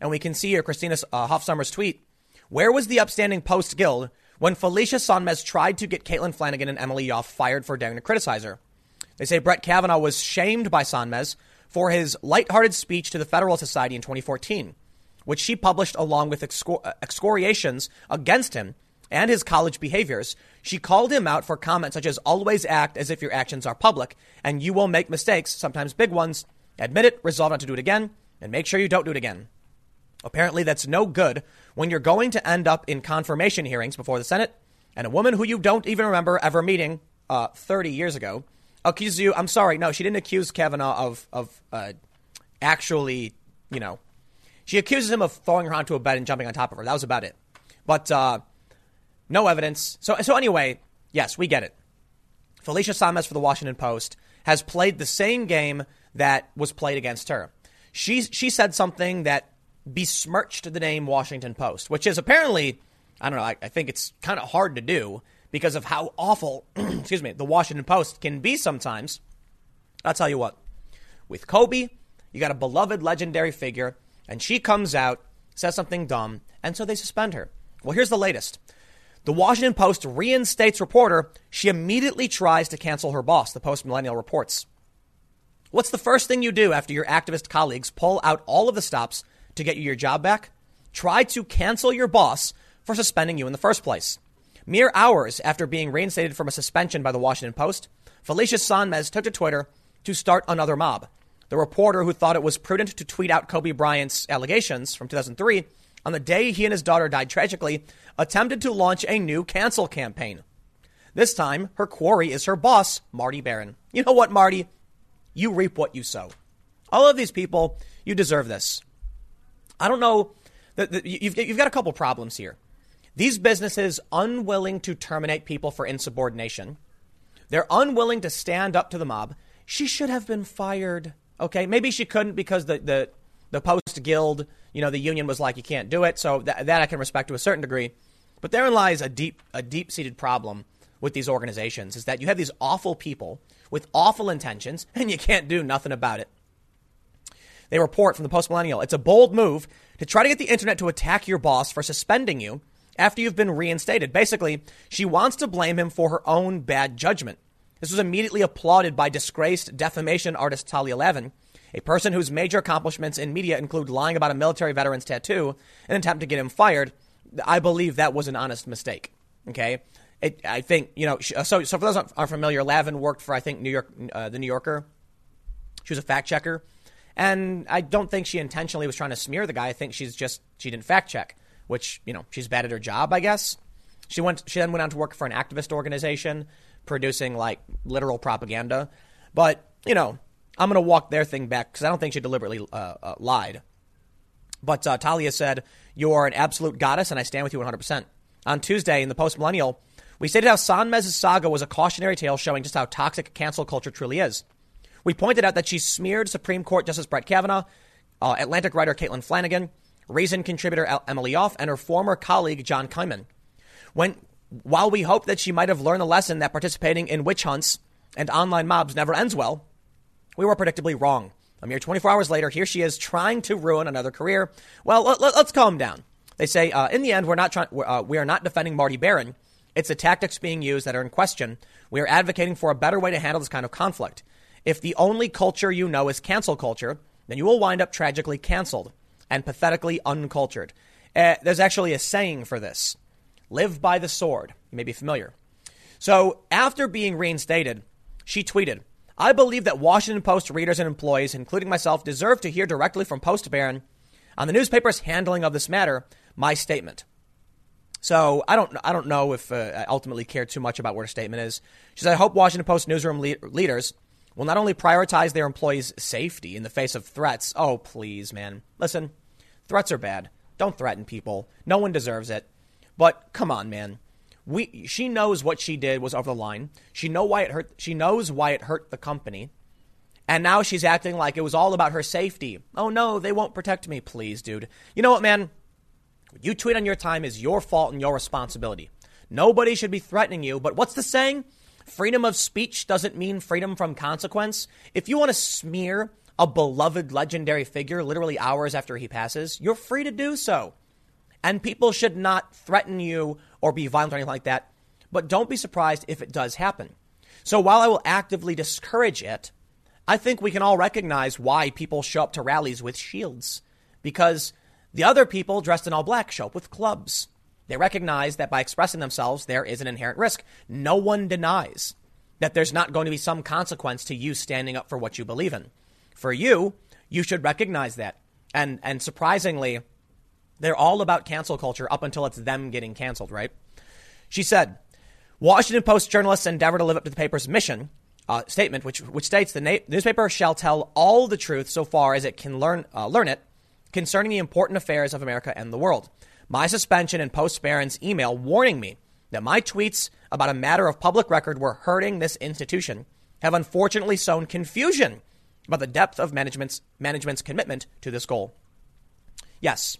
And we can see here Christina uh, Hoff Sommers' tweet. Where was the upstanding Post Guild when Felicia Sonmez tried to get Caitlin Flanagan and Emily Yoffe fired for daring to criticize her? They say Brett Kavanaugh was shamed by Sonmez for his lighthearted speech to the Federal Society in 2014, which she published along with excor- uh, excoriations against him and his college behaviors. She called him out for comments such as always act as if your actions are public and you will make mistakes, sometimes big ones. Admit it, resolve not to do it again, and make sure you don't do it again. Apparently, that's no good when you're going to end up in confirmation hearings before the Senate, and a woman who you don't even remember ever meeting uh, 30 years ago accuses you. I'm sorry, no, she didn't accuse Kavanaugh of of uh, actually, you know, she accuses him of throwing her onto a bed and jumping on top of her. That was about it. But uh, no evidence. So so anyway, yes, we get it. Felicia Sonmez for the Washington Post has played the same game that was played against her. She she said something that besmirched the name Washington Post, which is apparently, I don't know, I, I think it's kind of hard to do because of how awful, excuse me, the Washington Post can be sometimes. I'll tell you what, with Kobe, you got a beloved legendary figure, and she comes out, says something dumb, and so they suspend her. Well, here's the latest. The Washington Post reinstates reporter. She immediately tries to cancel her boss, the Post Millennial reports. What's the first thing you do after your activist colleagues pull out all of the stops to get you your job back? Try to cancel your boss for suspending you in the first place. Mere hours after being reinstated from a suspension by the Washington Post, Felicia Sonmez took to Twitter to start another mob. The reporter who thought it was prudent to tweet out Kobe Bryant's allegations from 2003 on the day he and his daughter died tragically attempted to launch a new cancel campaign. This time, her quarry is her boss, Marty Baron. You know what, Marty? You reap what you sow. All of these people, you deserve this. I don't know. You've, got a couple problems here. These businesses unwilling to terminate people for insubordination. They're unwilling to stand up to the mob. She should have been fired. Okay, maybe she couldn't because the the the Post Guild, you know, the union was like, you can't do it. So that, that I can respect to a certain degree. But therein lies a deep a deep seated problem with these organizations is that you have these awful people with awful intentions, and you can't do nothing about it. They report from the Post Millennial it's a bold move to try to get the internet to attack your boss for suspending you after you've been reinstated. Basically, she wants to blame him for her own bad judgment. This was immediately applauded by disgraced defamation artist Talia Lavin, a person whose major accomplishments in media include lying about a military veteran's tattoo and an attempt to get him fired. I believe that was an honest mistake. Okay. It, I think you know. So, so for those aren't familiar, Lavin worked for I think New York, uh, the New Yorker. She was a fact checker, and I don't think she intentionally was trying to smear the guy. I think she's just she didn't fact check, which you know she's bad at her job, I guess. She went. She then went on to work for an activist organization producing like literal propaganda. But you know, I'm going to walk their thing back because I don't think she deliberately uh, uh, lied. But uh, Talia said, "You are an absolute goddess, and I stand with you 100." percent On Tuesday in the Post Millennial, we stated how Sonmez's saga was a cautionary tale showing just how toxic cancel culture truly is. We pointed out that she smeared Supreme Court Justice Brett Kavanaugh, uh, Atlantic writer Caitlin Flanagan, Reason contributor Emily Yoffe, and her former colleague John Kaiman. When, while we hope that she might have learned the lesson that participating in witch hunts and online mobs never ends well, we were predictably wrong. A mere 24 hours later, here she is trying to ruin another career. Well, let, us let, calm down. They say, uh, in the end, we're not uh, we are not defending Marty Baron. It's the tactics being used that are in question. We are advocating for a better way to handle this kind of conflict. If the only culture you know is cancel culture, then you will wind up tragically canceled and pathetically uncultured. Uh, there's actually a saying for this live by the sword. You may be familiar. So, after being reinstated, she tweeted, I believe that Washington Post readers and employees, including myself, deserve to hear directly from Post Baron on the newspaper's handling of this matter my statement. So I don't I don't know if uh, I ultimately care too much about what her statement is. She said, "I hope Washington Post newsroom le- leaders will not only prioritize their employees' safety in the face of threats. Oh, please, man. Listen, threats are bad. Don't threaten people. No one deserves it. But come on, man. We, she knows what she did was over the line. She know why it hurt. She knows why it hurt the company. And now she's acting like it was all about her safety. Oh no, they won't protect me. Please, dude. You know what, man? You tweet on your time is your fault and your responsibility. Nobody should be threatening you. But what's the saying? Freedom of speech doesn't mean freedom from consequence. If you want to smear a beloved legendary figure literally hours after he passes, you're free to do so. And people should not threaten you or be violent or anything like that. But don't be surprised if it does happen. So while I will actively discourage it, I think we can all recognize why people show up to rallies with shields. Because the other people dressed in all black show up with clubs. They recognize that by expressing themselves, there is an inherent risk. No one denies that there's not going to be some consequence to you standing up for what you believe in. For you, you should recognize that. And, and surprisingly, they're all about cancel culture up until it's them getting canceled, right? She said, Washington Post journalists endeavor to live up to the paper's mission uh, statement, which, which states the na- newspaper shall tell all the truth so far as it can learn, uh, learn it concerning the important affairs of America and the world. My suspension and Post Baron's email warning me that my tweets about a matter of public record were hurting this institution have unfortunately sown confusion about the depth of management's, management's commitment to this goal. Yes,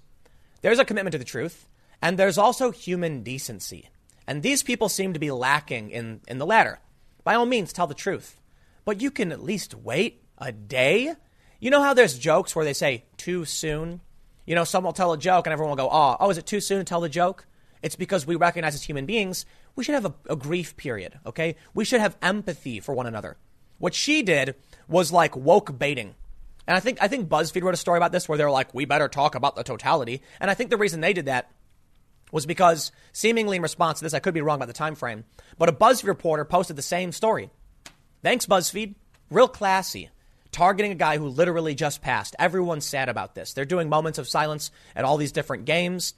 there's a commitment to the truth, and there's also human decency. And these people seem to be lacking in, in the latter. By all means, tell the truth. But you can at least wait a day. You know how there's jokes where they say too soon? You know, someone will tell a joke and everyone will go, oh, oh, is it too soon to tell the joke? It's because we recognize as human beings, we should have a, a grief period, okay? We should have empathy for one another. What she did was like woke baiting. And I think I think BuzzFeed wrote a story about this where they're like, we better talk about the totality. And I think the reason they did that was because seemingly in response to this, I could be wrong about the time frame, but a BuzzFeed reporter posted the same story. Thanks, BuzzFeed. Real classy targeting a guy who literally just passed. Everyone's sad about this. They're doing moments of silence at all these different games.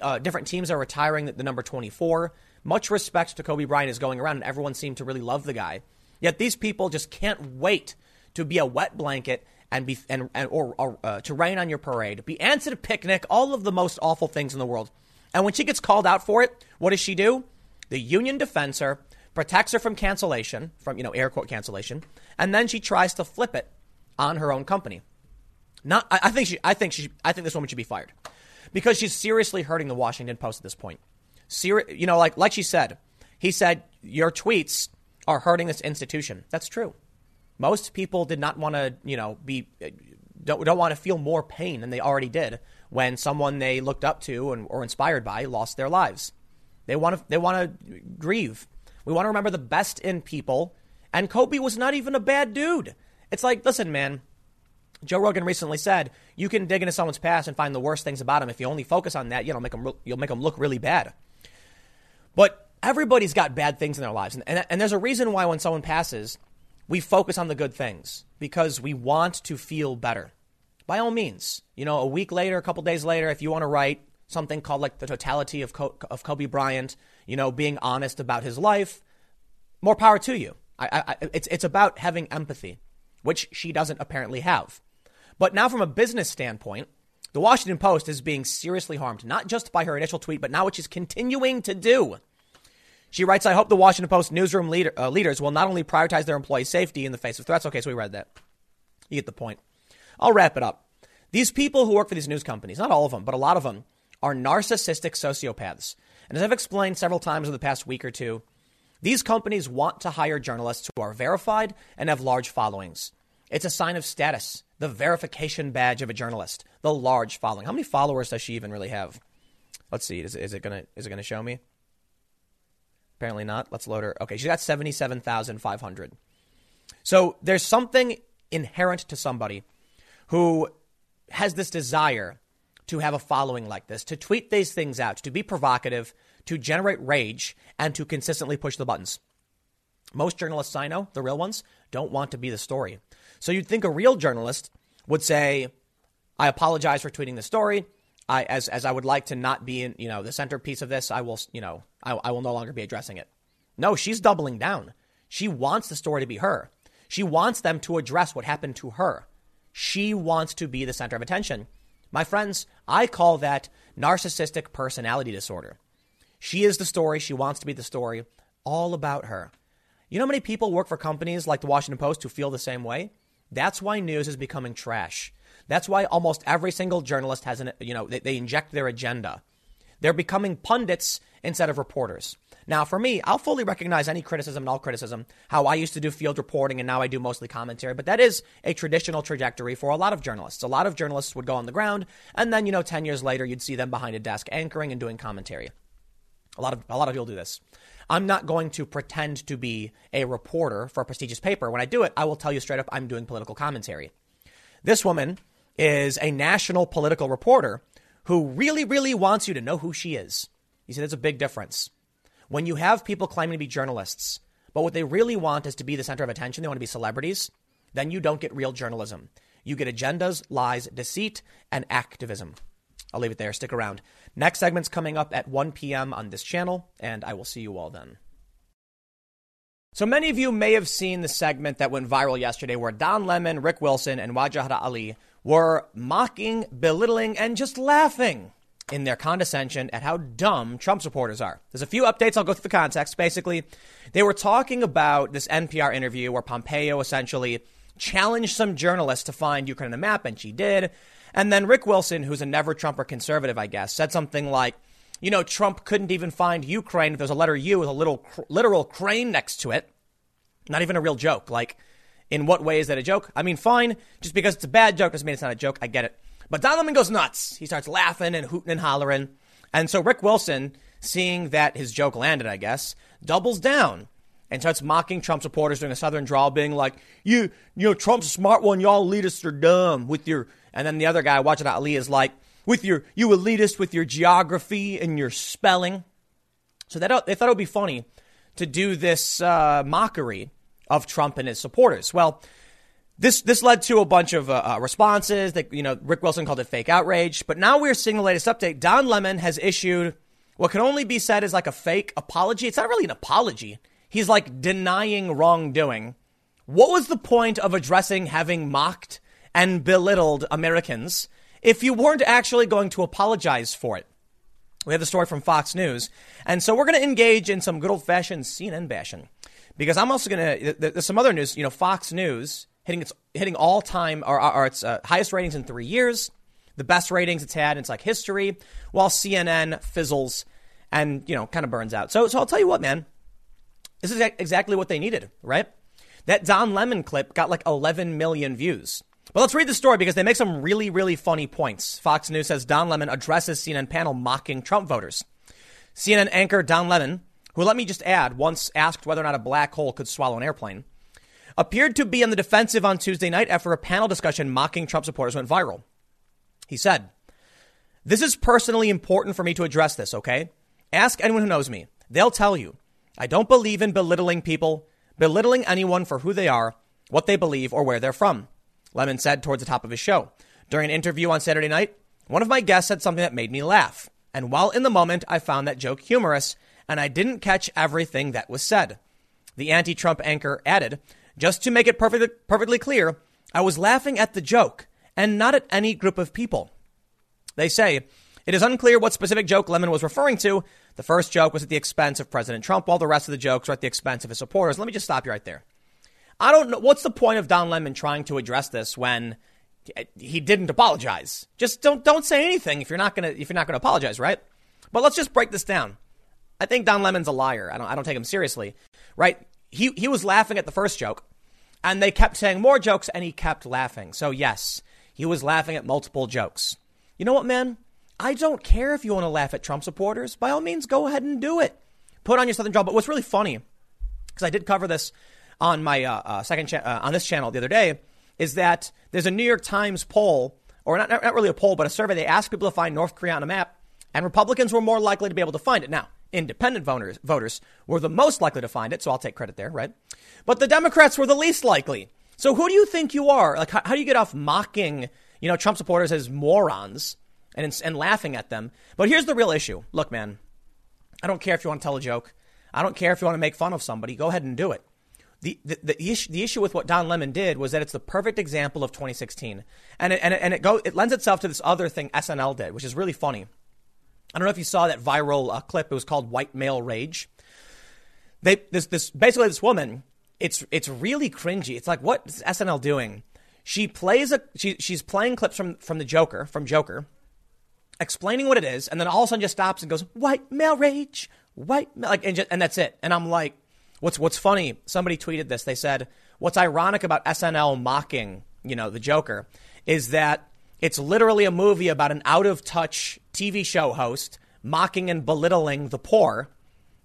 Uh, different teams are retiring the, number 24. Much respect to Kobe Bryant is going around, and everyone seemed to really love the guy. Yet these people just can't wait to be a wet blanket and be and, and or, or uh, to rain on your parade, be answered a picnic, all of the most awful things in the world. And when she gets called out for it, what does she do? The union defends her, protects her from cancellation, from you know air quote cancellation, and then she tries to flip it on her own company. Not, I, I think she, I think she, I think this woman should be fired because she's seriously hurting the Washington Post at this point. Seri- you know, like like she said, he said your tweets are hurting this institution. That's true. Most people did not want to, you know, be uh, don't don't want to feel more pain than they already did when someone they looked up to and, or inspired by lost their lives. They want to they want to grieve. We want to remember the best in people. And Kobe was not even a bad dude. It's like, listen, man. Joe Rogan recently said you can dig into someone's past and find the worst things about him. If you only focus on that, you know, make them you'll make them look really bad. But everybody's got bad things in their lives, and, and, and there's a reason why when someone passes, we focus on the good things because we want to feel better. By all means, you know, a week later, a couple days later, if you want to write something called like the totality of of Kobe Bryant, you know, being honest about his life, more power to you. I, I, it's it's about having empathy which she doesn't apparently have. But now, from a business standpoint, the Washington Post is being seriously harmed, not just by her initial tweet, but now what she's continuing to do. She writes, I hope the Washington Post newsroom leader, uh, leaders will not only prioritize their employees' safety in the face of threats. Okay, so we read that. You get the point. I'll wrap it up. These people who work for these news companies, not all of them, but a lot of them, are narcissistic sociopaths. And as I've explained several times in the past week or two, these companies want to hire journalists who are verified and have large followings. It's a sign of status, the verification badge of a journalist, the large following. How many followers does she even really have? Let's see. Is, is it gonna is it gonna show me? Apparently not. Let's load her. Okay, she's got seventy seven thousand five hundred. So there's something inherent to somebody who has this desire to have a following like this, to tweet these things out, to be provocative, to generate rage, and to consistently push the buttons. Most journalists I know, the real ones, don't want to be the story. So you'd think a real journalist would say, I apologize for tweeting the story. I, as, as I would like to not be in, you know, the centerpiece of this, I will, you know, I, I will no longer be addressing it. No, she's doubling down. She wants the story to be her. She wants them to address what happened to her. She wants to be the center of attention. My friends, I call that narcissistic personality disorder. She is the story. She wants to be the story. All about her. You know how many people work for companies like the Washington Post who feel the same way? That's why news is becoming trash. That's why almost every single journalist has an, you know, they, they inject their agenda. They're becoming pundits instead of reporters. Now, for me, I'll fully recognize any criticism and all criticism, how I used to do field reporting and now I do mostly commentary, but that is a traditional trajectory for a lot of journalists. A lot of journalists would go on the ground, and then, you know, 10 years later, you'd see them behind a desk anchoring and doing commentary. A lot of, a lot of people do this. I'm not going to pretend to be a reporter for a prestigious paper. When I do it, I will tell you straight up I'm doing political commentary. This woman is a national political reporter who really, really wants you to know who she is. You see, there's a big difference. When you have people claiming to be journalists, but what they really want is to be the center of attention, they want to be celebrities, then you don't get real journalism. You get agendas, lies, deceit, and activism. I'll leave it there. Stick around. Next segment's coming up at 1 p.m. on this channel, and I will see you all then. So many of you may have seen the segment that went viral yesterday where Don Lemon, Rick Wilson, and Wajahat Ali were mocking, belittling, and just laughing in their condescension at how dumb Trump supporters are. There's a few updates. I'll go through the context. Basically, they were talking about this NPR interview where Pompeo essentially challenged some journalists to find Ukraine on the map, and she did. And then Rick Wilson, who's a never Trumper conservative, I guess, said something like, you know, Trump couldn't even find Ukraine if there's a letter U with a little cr- literal crane next to it. Not even a real joke. Like, in what way is that a joke? I mean, fine. Just because it's a bad joke doesn't mean it's not a joke. I get it. But Don Lemon goes nuts. He starts laughing and hooting and hollering. And so Rick Wilson, seeing that his joke landed, I guess, doubles down and starts mocking Trump supporters during a southern drawl, being like, "You, you know, Trump's a smart one. Y'all elitists are dumb with your." And then the other guy, Wajahat Ali, is like, "With your, you elitist with your geography and your spelling." So that they thought it would be funny to do this uh, mockery of Trump and his supporters. Well, this this led to a bunch of uh, uh, responses. That you know, Rick Wilson called it fake outrage. But now we're seeing the latest update. Don Lemon has issued what can only be said is like a fake apology. It's not really an apology. He's like denying wrongdoing. What was the point of addressing having mocked and belittled Americans if you weren't actually going to apologize for it? We have the story from Fox News. And so we're going to engage in some good old fashioned CNN bashing because I'm also going to, there's some other news. You know, Fox News hitting its hitting all time or, or its uh, highest ratings in three years, the best ratings it's had in its like history, while CNN fizzles and you know kind of burns out. So so I'll tell you what, man, this is exactly what they needed, right? That Don Lemon clip got like 11 million views. But let's read the story because they make some really, really funny points. Fox News says Don Lemon addresses CNN panel mocking Trump voters. CNN anchor Don Lemon, who let me just add, once asked whether or not a black hole could swallow an airplane, appeared to be on the defensive on Tuesday night after a panel discussion mocking Trump supporters went viral. He said, This is personally important for me to address this, okay? Ask anyone who knows me. They'll tell you. I don't believe in belittling people, belittling anyone for who they are, what they believe, or where they're from. Lemon said towards the top of his show. During an interview on Saturday night, one of my guests said something that made me laugh. And while in the moment, I found that joke humorous, and I didn't catch everything that was said. The anti Trump anchor added, just to make it perfectly, perfectly clear, I was laughing at the joke and not at any group of people. They say it is unclear what specific joke Lemon was referring to. The first joke was at the expense of President Trump, while the rest of the jokes were at the expense of his supporters. Let me just stop you right there. I don't know what's the point of Don Lemon trying to address this when he didn't apologize. Just don't don't say anything if you're not gonna if you're not gonna apologize, right? But let's just break this down. I think Don Lemon's a liar. I don't I don't take him seriously, right? he, he was laughing at the first joke and they kept saying more jokes and he kept laughing. So, yes, he was laughing at multiple jokes. You know what, man? I don't care if you want to laugh at Trump supporters. By all means, go ahead and do it. Put on your Southern drawl. But what's really funny, because I did cover this on my uh, uh, second cha- uh, on this channel the other day, is that there's a New York Times poll, or not, not really a poll, but a survey. They asked people to find North Korea on a map, and Republicans were more likely to be able to find it. Now, independent voters, voters were the most likely to find it, so I'll take credit there, right? But the Democrats were the least likely. So who do you think you are? Like, how, how do you get off mocking, you know, Trump supporters as morons and, and laughing at them? But here's the real issue. Look, man, I don't care if you want to tell a joke. I don't care if you want to make fun of somebody. Go ahead and do it. The, the, the, issue, the issue with what Don Lemon did was that it's the perfect example of 2016. And it, and it, and it, go, it lends itself to this other thing SNL did, which is really funny. I don't know if you saw that viral uh, clip. It was called White Male Rage. They, this, this, basically this woman, it's, it's really cringy. It's like, what is SNL doing? She plays a, she, she's playing clips from, from the Joker, from Joker, explaining what it is. And then all of a sudden just stops and goes, white male rage, white, male, like, and, just, and that's it. And I'm like, What's what's funny? Somebody tweeted this. They said, "What's ironic about SNL mocking, you know, the Joker, is that it's literally a movie about an out of touch TV show host mocking and belittling the poor,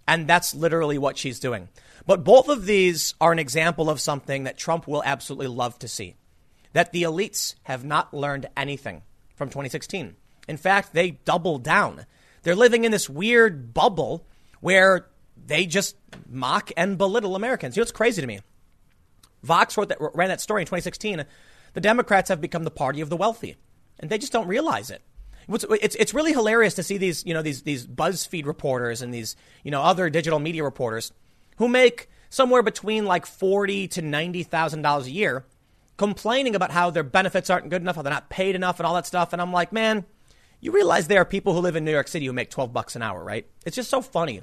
and that's literally what she's doing." But both of these are an example of something that Trump will absolutely love to see. That the elites have not learned anything from 2016. In fact, they double down. They're living in this weird bubble where they just mock and belittle Americans. You know what's crazy to me? Vox wrote that, ran that story in 2016. The Democrats have become the party of the wealthy, and they just don't realize it. It's, it's really hilarious to see these, you know, these, these BuzzFeed reporters and these, you know, other digital media reporters who make somewhere between like forty to ninety thousand dollars a year, complaining about how their benefits aren't good enough, how they're not paid enough, and all that stuff. And I'm like, man, you realize there are people who live in New York City who make twelve bucks an hour, right? It's just so funny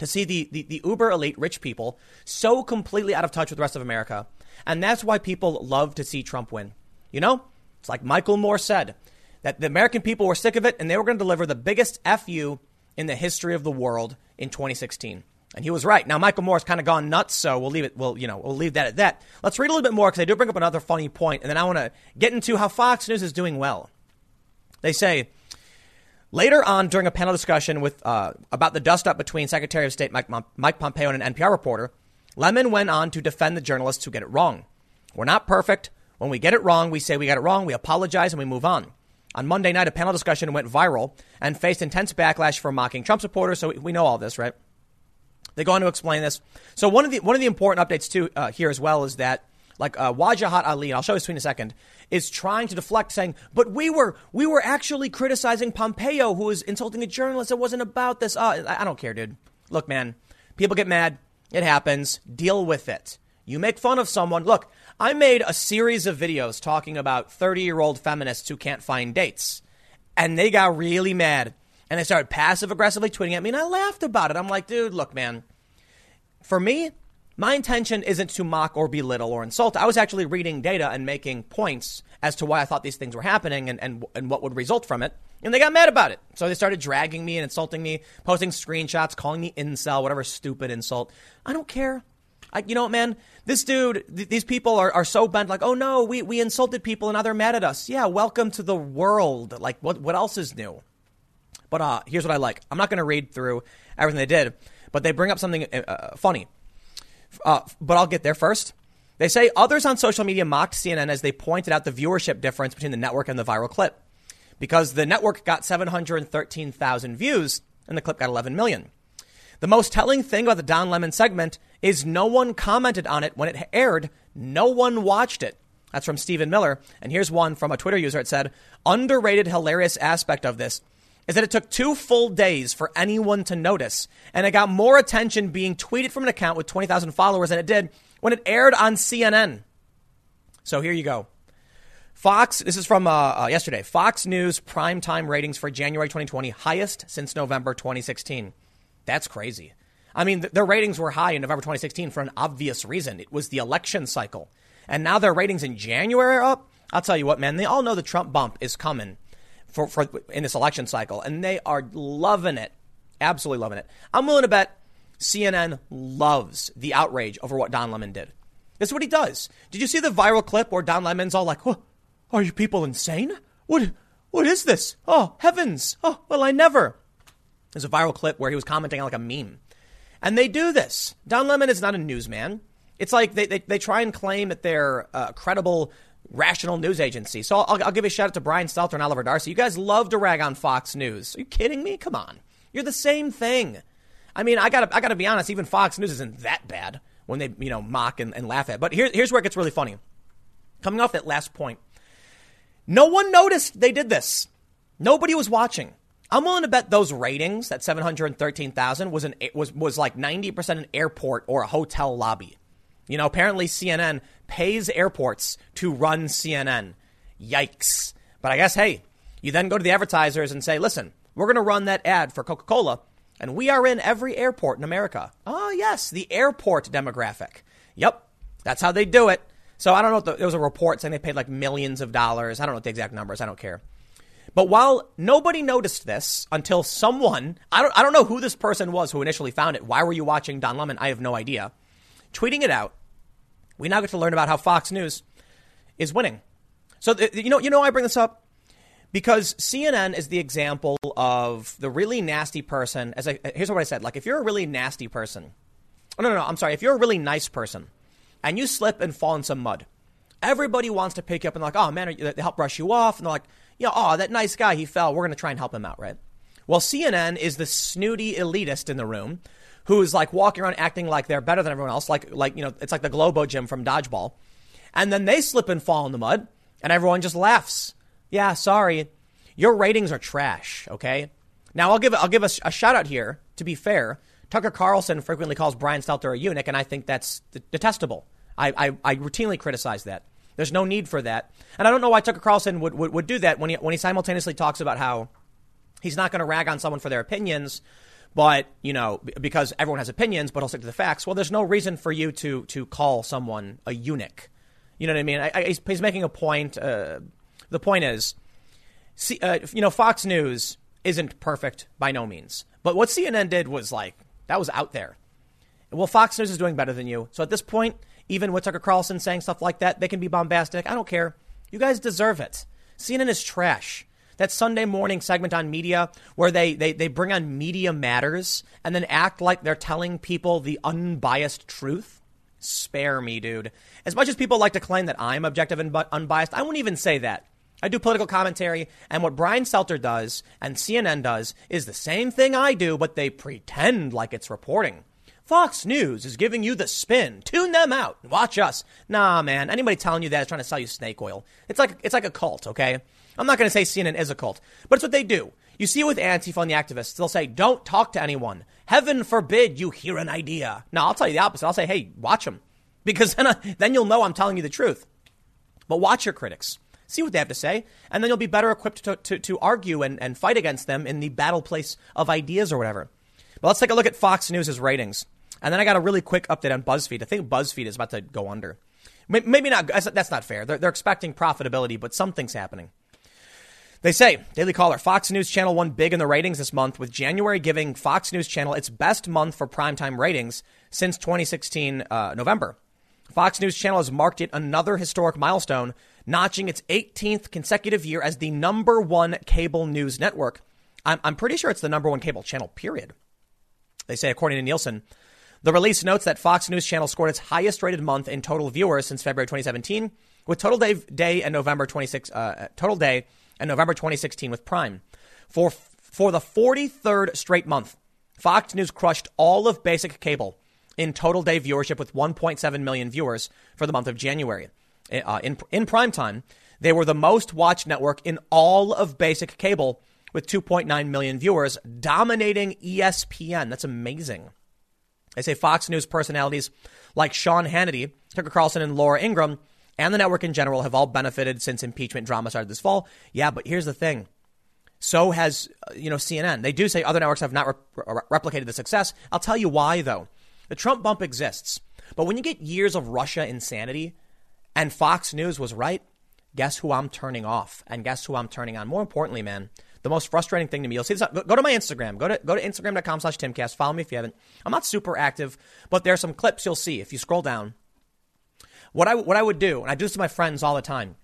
to see the, the, the uber elite rich people so completely out of touch with the rest of America. And that's why people love to see Trump win. You know, it's like Michael Moore said that the American people were sick of it and they were going to deliver the biggest FU in the history of the world in 2016. And he was right. Now Michael Moore's kind of gone nuts, so we'll leave it. We'll you know we'll leave that at that. Let's read a little bit more because I do bring up another funny point, and then I want to get into how Fox News is doing well. They say Later on, during a panel discussion with uh, about the dust up between Secretary of State Mike, Mike Pompeo and an NPR reporter, Lemon went on to defend the journalists who get it wrong. We're not perfect. When we get it wrong, we say we got it wrong, we apologize, and we move on. On Monday night, a panel discussion went viral and faced intense backlash for mocking Trump supporters. So we know all this, right? They go on to explain this. So one of the one of the important updates too uh, here as well is that like uh, Wajahat Ali, and I'll show you this in a second, is trying to deflect, saying, "But we were we were actually criticizing Pompeo, who was insulting a journalist. It wasn't about this." Uh, I don't care, dude. Look, man, people get mad. It happens. Deal with it. You make fun of someone. Look, I made a series of videos talking about 30 year old feminists who can't find dates, and they got really mad. And they started passive aggressively tweeting at me, and I laughed about it. I'm like, dude, look, man. For me, my intention isn't to mock or belittle or insult. I was actually reading data and making points as to why I thought these things were happening and, and, and what would result from it. And they got mad about it. So they started dragging me and insulting me, posting screenshots, calling me incel, whatever stupid insult. I don't care. I, you know what, man? This dude, th- these people are, are so bent, like, oh no, we, we insulted people and now they're mad at us. Yeah, welcome to the world. Like, what, what else is new? But uh, here's what I like. I'm not going to read through everything they did, but they bring up something uh, uh funny. Uh, but I'll get there first. They say others on social media mocked CNN as they pointed out the viewership difference between the network and the viral clip. Because the network got 713,000 views and the clip got 11 million. The most telling thing about the Don Lemon segment is no one commented on it when it aired. No one watched it. That's from Stephen Miller. And here's one from a Twitter user. It said, underrated hilarious aspect of this is that it took two full days for anyone to notice, and it got more attention being tweeted from an account with 20,000 followers than it did when it aired on CNN. So here you go. Fox, this is from uh, uh, yesterday. Fox News primetime ratings for January 2020, highest since November 2016. That's crazy. I mean, th- their ratings were high in November 2016 for an obvious reason. It was the election cycle. And now their ratings in January are up. I'll tell you what, man, they all know the Trump bump is coming for, for in this election cycle, and they are loving it, absolutely loving it. I'm willing to bet CNN loves the outrage over what Don Lemon did. This is what he does. Did you see the viral clip where Don Lemon's all like, "Are you people insane? What what is this? Oh heavens! Oh well, I never." There's a viral clip where he was commenting on like a meme, and they do this. Don Lemon is not a newsman. It's like they, they, they try and claim that they're uh, credible rational news agency. So I'll, I'll give a shout out to Brian Stelter and Oliver Darcy. You guys love to rag on Fox News. Are you kidding me? Come on. You're the same thing. I mean, I gotta, I gotta be honest, even Fox News isn't that bad when they, you know, mock and, and laugh at. But here, here's where it gets really funny. Coming off that last point, no one noticed they did this. Nobody was watching. I'm willing to bet those ratings, that 713,000, was was was like 90% an airport or a hotel lobby. You know, apparently CNN pays airports to run CNN. Yikes. But I guess, hey, you then go to the advertisers and say, listen, we're going to run that ad for Coca Cola, and we are in every airport in America. Oh, yes, the airport demographic. Yep, that's how they do it. So I don't know. If the, there was a report saying they paid like millions of dollars. I don't know the exact numbers. I don't care. But while nobody noticed this until someone, I don't, I don't know who this person was who initially found it. Why were you watching Don Lemon? I have no idea. Tweeting it out, we now get to learn about how Fox News is winning. So you know, you know, I bring this up because CNN is the example of the really nasty person. As I, here's what I said: like if you're a really nasty person, oh, no, no, no, I'm sorry. If you're a really nice person and you slip and fall in some mud, everybody wants to pick you up and like, oh man, they help brush you off, and they're like, yeah, oh that nice guy, he fell. We're gonna try and help him out, right? Well, CNN is the snooty elitist in the room who's like walking around acting like they're better than everyone else, like like you know, it's like the Globo Gym from dodgeball, and then they slip and fall in the mud, and everyone just laughs. Yeah, sorry, your ratings are trash. Okay. Now I'll give I'll give a, a shout out here. To be fair, Tucker Carlson frequently calls Brian Stelter a eunuch, and I think that's detestable. I, I, I routinely criticize that. There's no need for that. And I don't know why Tucker Carlson would, would, would do that when he, when he simultaneously talks about how he's not going to rag on someone for their opinions, but, you know, because everyone has opinions, but I'll stick to the facts. Well, there's no reason for you to, to call someone a eunuch. You know what I mean? I, I, he's, he's, making a point. Uh, the point is, see, uh, you know, Fox News isn't perfect by no means. But what CNN did was like, that was out there. Well, Fox News is doing better than you. So at this point, even with Tucker Carlson saying stuff like that, they can be bombastic. I don't care. You guys deserve it. CNN is trash. That Sunday morning segment on media where they, they, they bring on Media Matters and then act like they're telling people the unbiased truth. Spare me, dude. As much as people like to claim that I'm objective and unbiased, I won't even say that. I do political commentary, and what Brian Stelter does and CNN does is the same thing I do, but they pretend like it's reporting. Fox News is giving you the spin. Tune them out. Watch us. Nah, man. Anybody telling you that is trying to sell you snake oil. It's like it's like a cult, okay? I'm not going to say CNN is a cult, but it's what they do. You see it with Antifa and the activists. They'll say, "Don't talk to anyone. Heaven forbid you hear an idea." Now, I'll tell you the opposite. I'll say, "Hey, watch them," because then I, then you'll know I'm telling you the truth. But watch your critics. See what they have to say, and then you'll be better equipped to, to, to argue and, and fight against them in the battle place of ideas or whatever. But let's take a look at Fox News' ratings. And then I got a really quick update on BuzzFeed. I think BuzzFeed is about to go under. Maybe not. That's not fair. They're, they're expecting profitability, but something's happening. They say, Daily Caller, Fox News Channel won big in the ratings this month, with January giving Fox News Channel its best month for primetime ratings since 2016 uh, November. Fox News Channel has marked it another historic milestone, notching its 18th consecutive year as the number one cable news network. I'm, I'm pretty sure it's the number one cable channel, period. They say, according to Nielsen, the release notes that Fox News Channel scored its highest rated month in total viewers since February 2017, with total day, day and November 26 uh, total day and November 2016 with Prime. For for the 43rd straight month, Fox News crushed all of basic cable in total day viewership with 1.7 million viewers for the month of January. Uh, in in prime time, they were the most watched network in all of basic cable with 2.9 million viewers, dominating ESPN. That's amazing. They say Fox News personalities like Sean Hannity, Tucker Carlson, and Laura Ingraham, and the network in general have all benefited since impeachment drama started this fall. Yeah, but here's the thing. So has, uh, you know, CNN. They do say other networks have not re- replicated the success. I'll tell you why, though. The Trump bump exists. But when you get years of Russia insanity and Fox News was right, guess who I'm turning off? And guess who I'm turning on? More importantly, man, the most frustrating thing to me, you'll see this. Go to my Instagram. Go to go to Instagram.com slash Timcast. Follow me if you haven't. I'm not super active, but there are some clips you'll see if you scroll down. What I what I would do, and I do this to my friends all the time.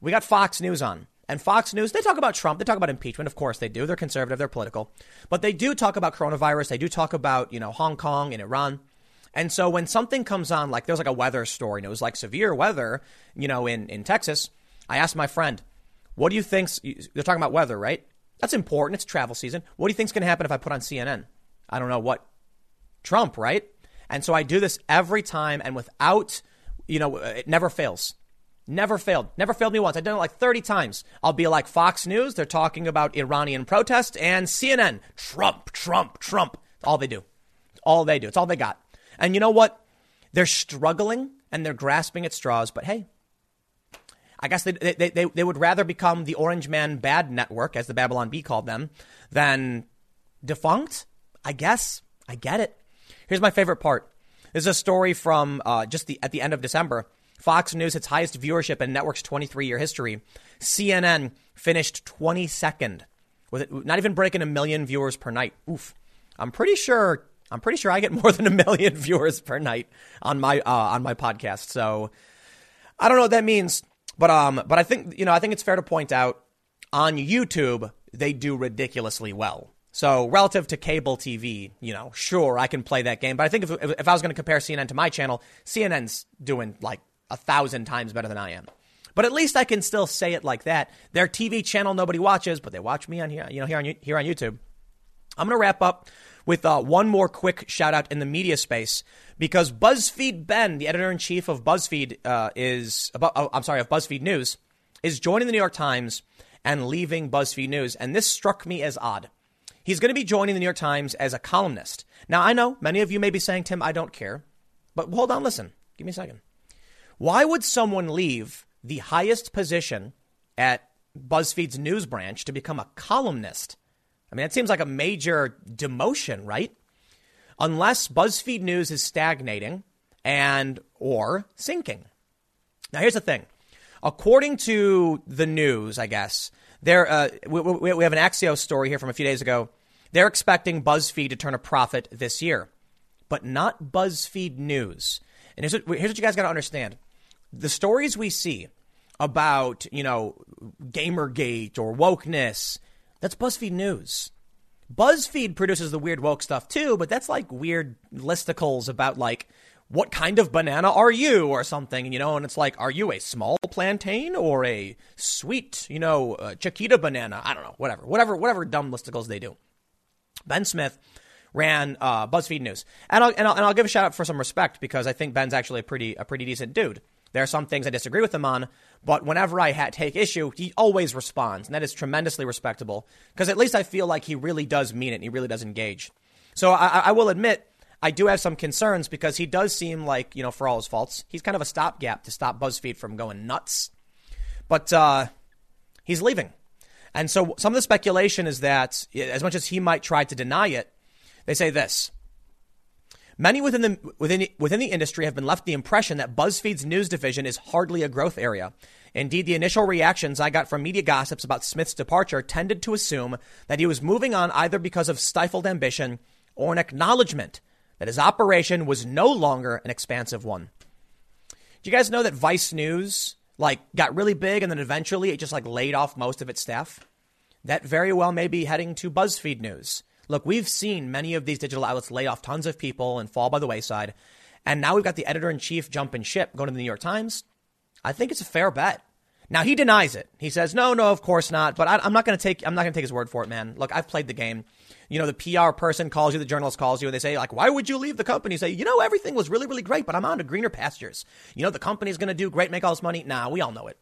We got Fox News on. And Fox News, they talk about Trump, they talk about impeachment, of course they do. They're conservative, they're political. But they do talk about coronavirus, they do talk about, you know, Hong Kong and Iran. And so when something comes on, like there's like a weather story, and it was like severe weather, you know, in, in Texas, I asked my friend, what do you think? They're talking about weather, right? That's important. It's travel season. What do you think's going to happen if I put on CNN? I don't know what. Trump, right? And so I do this every time and without, you know, uh, it never fails. Never failed. Never failed me once. I've done it like 30 times. I'll be like Fox News. They're talking about Iranian protest and CNN. Trump, Trump, Trump. all they do. all they do. It's all they got. And you know what? They're struggling and they're grasping at straws, but hey, I guess they, they, they, they would rather become the Orange Man Bad Network, as the Babylon Bee called them, than defunct. I guess. I get it. Here's my favorite part. This is a story from uh, just the, at the end of December. Fox News, its highest viewership in network's 23 year history. CNN finished 22nd with it, not even breaking a million viewers per night. Oof. I'm pretty sure I'm pretty sure I get more than a million viewers per night on my uh, on my podcast. So I don't know what that means, but um, but I think you know I think it's fair to point out on YouTube they do ridiculously well. So relative to cable TV, you know, sure I can play that game, but I think if if I was going to compare CNN to my channel, CNN's doing like a thousand times better than I am. But at least I can still say it like that. Their TV channel nobody watches, but they watch me on here, you know, here on here on YouTube. I'm going to wrap up with uh, one more quick shout out in the media space because BuzzFeed Ben, the editor in chief of BuzzFeed, uh, is oh, I'm sorry, of BuzzFeed News, is joining the New York Times and leaving BuzzFeed News. And this struck me as odd. He's going to be joining the New York Times as a columnist. Now, I know many of you may be saying, Tim, I don't care. But hold on, listen. Give me a second. Why would someone leave the highest position at BuzzFeed's news branch to become a columnist? I mean, it seems like a major demotion, right? Unless BuzzFeed News is stagnating and or sinking. Now, here's the thing. According to the news, I guess there uh, we, we, we have an Axios story here from a few days ago. They're expecting BuzzFeed to turn a profit this year, but not BuzzFeed News. And here's what, here's what you guys got to understand: the stories we see about you know GamerGate or wokeness that's BuzzFeed News. BuzzFeed produces the weird woke stuff too, but that's like weird listicles about like what kind of banana are you or something, you know, and it's like, are you a small plantain or a sweet, you know, uh, Chiquita banana? I don't know, whatever, whatever, whatever dumb listicles they do. Ben Smith ran uh, BuzzFeed News, and I'll, and I'll and I'll give a shout out for some respect because I think Ben's actually a pretty a pretty decent dude. There are some things I disagree with him on, but whenever I ha- take issue, he always responds, and that is tremendously respectable because at least I feel like he really does mean it and he really does engage. So I, I will admit, I do have some concerns because he does seem like, you know, for all his faults, he's kind of a stopgap to stop BuzzFeed from going nuts. But uh, he's leaving. And so some of the speculation is that, as much as he might try to deny it, they say this Many within the, within, within the industry have been left the impression that BuzzFeed's news division is hardly a growth area. Indeed, the initial reactions I got from media gossips about Smith's departure tended to assume that he was moving on either because of stifled ambition or an acknowledgement that his operation was no longer an expansive one. Do you guys know that Vice News like got really big and then eventually it just like laid off most of its staff? That very well may be heading to BuzzFeed News. Look, we've seen many of these digital outlets lay off tons of people and fall by the wayside. And now we've got the editor in chief jumping ship going to the New York Times. I think it's a fair bet. Now he denies it. He says, "No, no, of course not." But I, am not going to take. I'm not going to take his word for it, man. Look, I've played the game. You know, the PR person calls you, the journalist calls you, and they say, like, "Why would you leave the company?" You say, "You know, everything was really, really great, but I'm on to greener pastures. You know, the company's going to do great, make all this money." Nah, we all know it.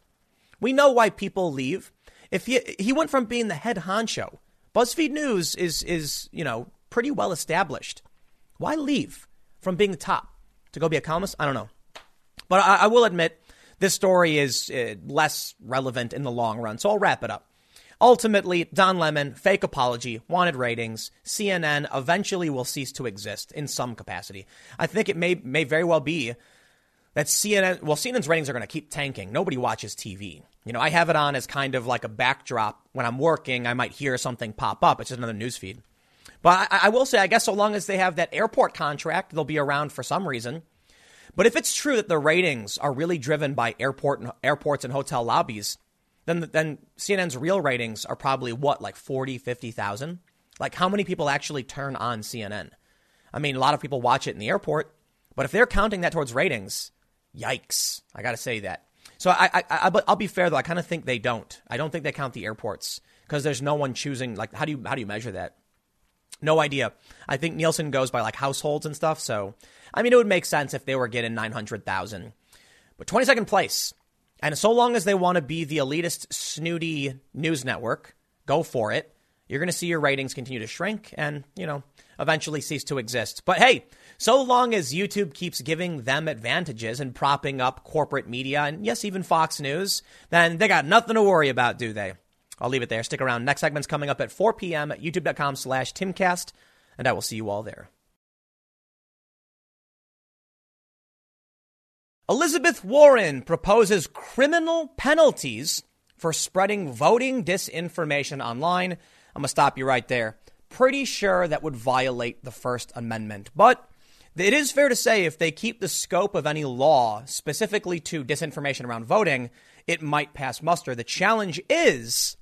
We know why people leave. If he he went from being the head honcho BuzzFeed News is is you know pretty well established. Why leave from being the top to go be a columnist? I don't know, but I, I will admit this story is uh, less relevant in the long run. So I'll wrap it up. Ultimately, Don Lemon, fake apology, wanted ratings. CNN eventually will cease to exist in some capacity. I think it may may very well be that CNN, well, CNN's ratings are going to keep tanking. Nobody watches TV. You know, I have it on as kind of like a backdrop. When I'm working, I might hear something pop up. It's just another news feed. But I, I will say, I guess so long as they have that airport contract, they'll be around for some reason. But if it's true that the ratings are really driven by airport and, airports and hotel lobbies, then then CNN's real ratings are probably what, like 40, 50,000? Like how many people actually turn on CNN? I mean, a lot of people watch it in the airport, but if they're counting that towards ratings, Yikes! I got to say that. So I, I, I, but I'll be fair though. I kind of think they don't. I don't think they count the airports because there's no one choosing. Like, how do you how do you measure that? No idea. I think Nielsen goes by like households and stuff. So I mean, it would make sense if they were getting nine hundred thousand. But twenty second place, and so long as they want to be the elitist, snooty news network, go for it. you're going to see your ratings continue to shrink and, you know, eventually cease to exist. But hey, so long as YouTube keeps giving them advantages and propping up corporate media and yes, even Fox News, then they got nothing to worry about, do they? I'll leave it there. Stick around. Next segment's coming up at 4 p.m. at youtube.com slash timcast, and I will see you all there. Elizabeth Warren proposes criminal penalties for spreading voting disinformation online. I'm going to stop you right there. Pretty sure that would violate the First Amendment. But it is fair to say if they keep the scope of any law specifically to disinformation around voting, it might pass muster. The challenge is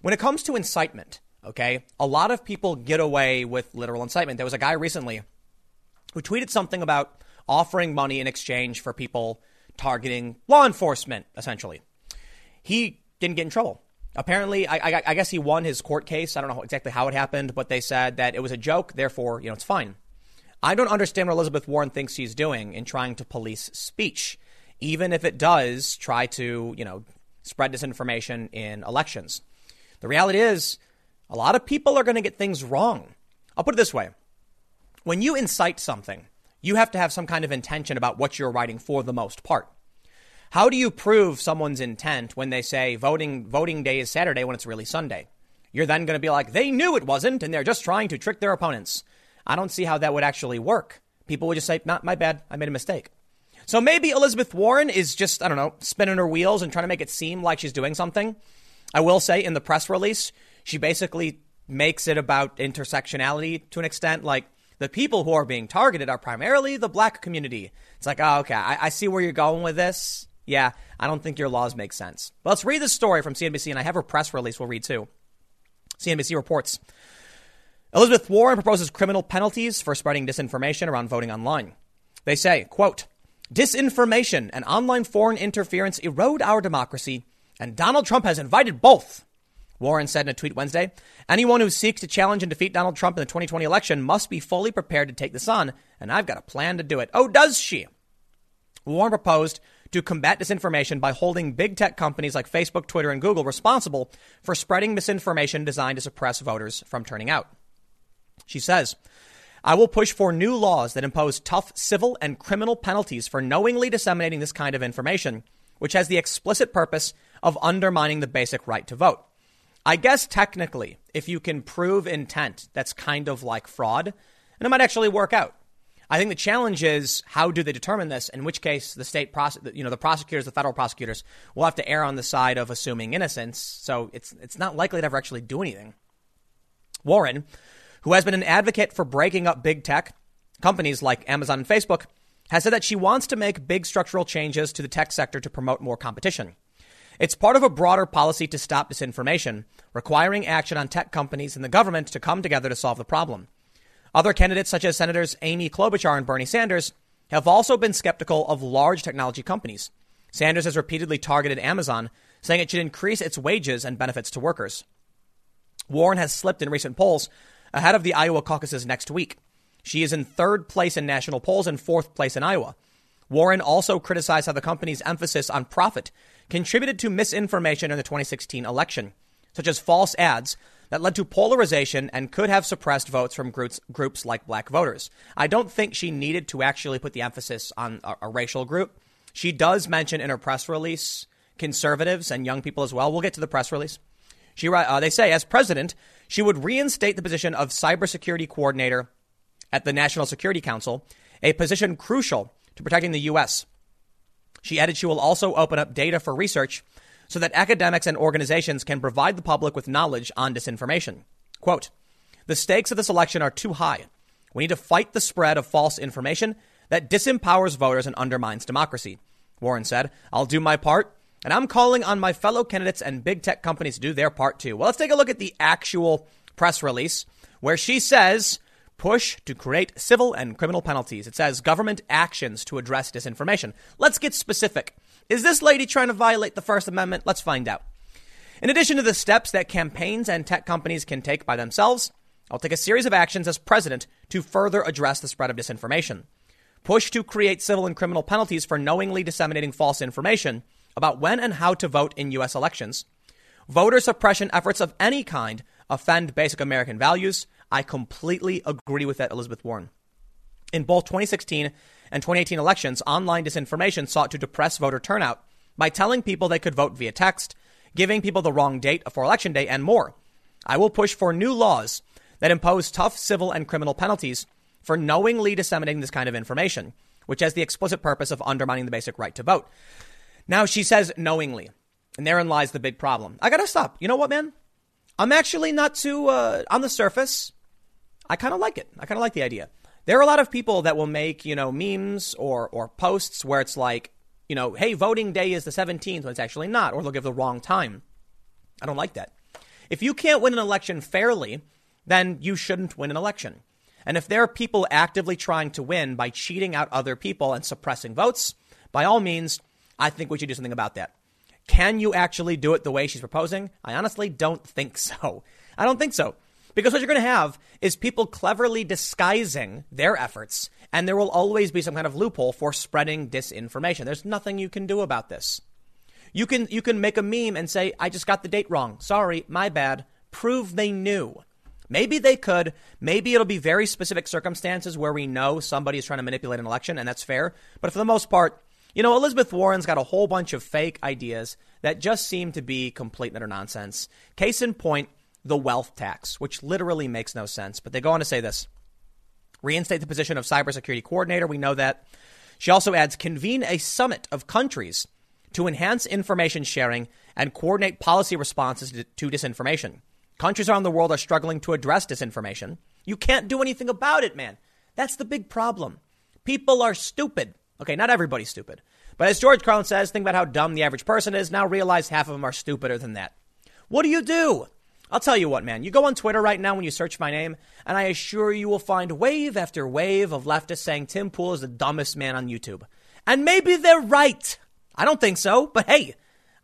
when it comes to incitement, okay, a lot of people get away with literal incitement. There was a guy recently who tweeted something about offering money in exchange for people targeting law enforcement, essentially. He didn't get in trouble. Apparently, I, I, I, guess he won his court case. I don't know exactly how it happened, but they said that it was a joke, therefore, you know, it's fine. I don't understand what Elizabeth Warren thinks she's doing in trying to police speech, even if it does try to, you know, spread disinformation in elections. The reality is, a lot of people are going to get things wrong. I'll put it this way when you incite something, you have to have some kind of intention about what you're writing for the most part. How do you prove someone's intent when they say voting voting day is Saturday when it's really Sunday? You're then going to be like, they knew it wasn't, and they're just trying to trick their opponents. I don't see how that would actually work. People would just say, not my bad, I made a mistake. So maybe Elizabeth Warren is just, I don't know, spinning her wheels and trying to make it seem like she's doing something. I will say in the press release, she basically makes it about intersectionality to an extent. Like, the people who are being targeted are primarily the black community. It's like, oh, okay, I, I see where you're going with this. Yeah, I don't think your laws make sense. But let's read this story from CNBC, and I have a press release we'll read too. CNBC reports Elizabeth Warren proposes criminal penalties for spreading disinformation around voting online. They say, quote, disinformation and online foreign interference erode our democracy, and Donald Trump has invited both. Warren said in a tweet Wednesday Anyone who seeks to challenge and defeat Donald Trump in the 2020 election must be fully prepared to take this on, and I've got a plan to do it. Oh, does she? Warren proposed to combat disinformation by holding big tech companies like Facebook, Twitter, and Google responsible for spreading misinformation designed to suppress voters from turning out. She says, I will push for new laws that impose tough civil and criminal penalties for knowingly disseminating this kind of information, which has the explicit purpose of undermining the basic right to vote. I guess technically, if you can prove intent, that's kind of like fraud, and it might actually work out. I think the challenge is how do they determine this? In which case, the state, prose- you know, the prosecutors, the federal prosecutors, will have to err on the side of assuming innocence. So it's it's not likely to ever actually do anything. Warren, who has been an advocate for breaking up big tech companies like Amazon and Facebook, has said that she wants to make big structural changes to the tech sector to promote more competition. It's part of a broader policy to stop disinformation, requiring action on tech companies and the government to come together to solve the problem. Other candidates, such as Senators Amy Klobuchar and Bernie Sanders, have also been skeptical of large technology companies. Sanders has repeatedly targeted Amazon, saying it should increase its wages and benefits to workers. Warren has slipped in recent polls ahead of the Iowa caucuses next week. She is in third place in national polls and fourth place in Iowa. Warren also criticized how the company's emphasis on profit contributed to misinformation in the 2016 election, such as false ads that led to polarization and could have suppressed votes from groups, groups like black voters. I don't think she needed to actually put the emphasis on a, a racial group. She does mention in her press release conservatives and young people as well. We'll get to the press release. She, uh, they say, as president, she would reinstate the position of cybersecurity coordinator at the National Security Council, a position crucial to protecting the U.S. She added she will also open up data for research so that academics and organizations can provide the public with knowledge on disinformation. Quote, the stakes of this election are too high. We need to fight the spread of false information that disempowers voters and undermines democracy. Warren said, I'll do my part, and I'm calling on my fellow candidates and big tech companies to do their part too. Well, let's take a look at the actual press release where she says, push to create civil and criminal penalties. It says government actions to address disinformation. Let's get specific. Is this lady trying to violate the First Amendment? Let's find out. In addition to the steps that campaigns and tech companies can take by themselves, I'll take a series of actions as president to further address the spread of disinformation. Push to create civil and criminal penalties for knowingly disseminating false information about when and how to vote in U.S. elections. Voter suppression efforts of any kind offend basic American values. I completely agree with that, Elizabeth Warren. In both 2016 and 2018 elections, online disinformation sought to depress voter turnout by telling people they could vote via text, giving people the wrong date for election day, and more. I will push for new laws that impose tough civil and criminal penalties for knowingly disseminating this kind of information, which has the explicit purpose of undermining the basic right to vote. Now, she says knowingly, and therein lies the big problem. I gotta stop. You know what, man? I'm actually not too, uh, on the surface, I kind of like it. I kind of like the idea. There are a lot of people that will make, you know, memes or, or posts where it's like, you know, hey, voting day is the 17th when it's actually not, or they'll give the wrong time. I don't like that. If you can't win an election fairly, then you shouldn't win an election. And if there are people actively trying to win by cheating out other people and suppressing votes, by all means, I think we should do something about that. Can you actually do it the way she's proposing? I honestly don't think so. I don't think so. Because what you're going to have is people cleverly disguising their efforts, and there will always be some kind of loophole for spreading disinformation. There's nothing you can do about this. You can you can make a meme and say, "I just got the date wrong. Sorry, my bad." Prove they knew. Maybe they could. Maybe it'll be very specific circumstances where we know somebody is trying to manipulate an election, and that's fair. But for the most part, you know, Elizabeth Warren's got a whole bunch of fake ideas that just seem to be complete and utter nonsense. Case in point, the wealth tax, which literally makes no sense. But they go on to say this reinstate the position of cybersecurity coordinator. We know that. She also adds convene a summit of countries to enhance information sharing and coordinate policy responses to disinformation. Countries around the world are struggling to address disinformation. You can't do anything about it, man. That's the big problem. People are stupid. Okay, not everybody's stupid. But as George Carlin says, think about how dumb the average person is. Now realize half of them are stupider than that. What do you do? I'll tell you what, man. You go on Twitter right now when you search my name, and I assure you will find wave after wave of leftists saying Tim Pool is the dumbest man on YouTube. And maybe they're right. I don't think so, but hey,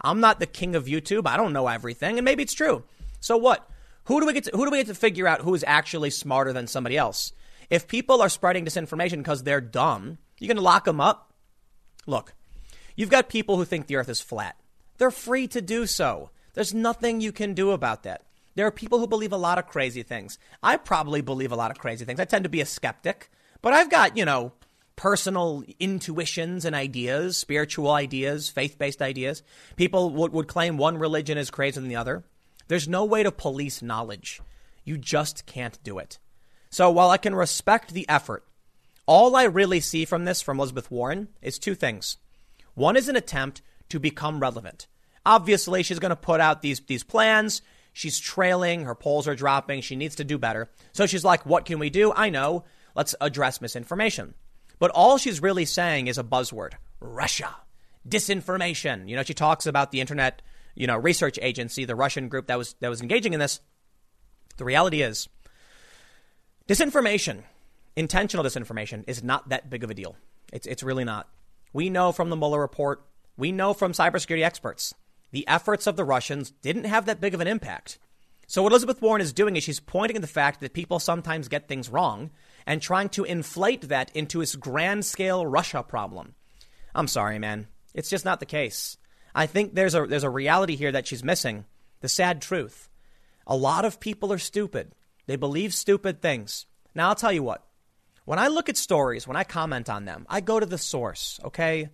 I'm not the king of YouTube. I don't know everything, and maybe it's true. So what? Who do we get to, who do we get to figure out who is actually smarter than somebody else? If people are spreading disinformation because they're dumb, you going to lock them up? Look, you've got people who think the earth is flat. They're free to do so. There's nothing you can do about that. There are people who believe a lot of crazy things. I probably believe a lot of crazy things. I tend to be a skeptic, but I've got, you know, personal intuitions and ideas, spiritual ideas, faith based ideas. People would, would claim one religion is crazier than the other. There's no way to police knowledge. You just can't do it. So while I can respect the effort, all I really see from this from Elizabeth Warren is two things. One is an attempt to become relevant. Obviously, she's going to put out these, these plans. She's trailing. Her polls are dropping. She needs to do better. So she's like, what can we do? I know. Let's address misinformation. But all she's really saying is a buzzword Russia, disinformation. You know, she talks about the internet, you know, research agency, the Russian group that was, that was engaging in this. The reality is, disinformation, intentional disinformation, is not that big of a deal. It's, it's really not. We know from the Mueller report, we know from cybersecurity experts the efforts of the Russians didn't have that big of an impact. So, what Elizabeth Warren is doing is she's pointing to the fact that people sometimes get things wrong and trying to inflate that into this grand scale Russia problem. I'm sorry, man. It's just not the case. I think there's a, there's a reality here that she's missing the sad truth. A lot of people are stupid, they believe stupid things. Now, I'll tell you what. When I look at stories, when I comment on them, I go to the source, okay?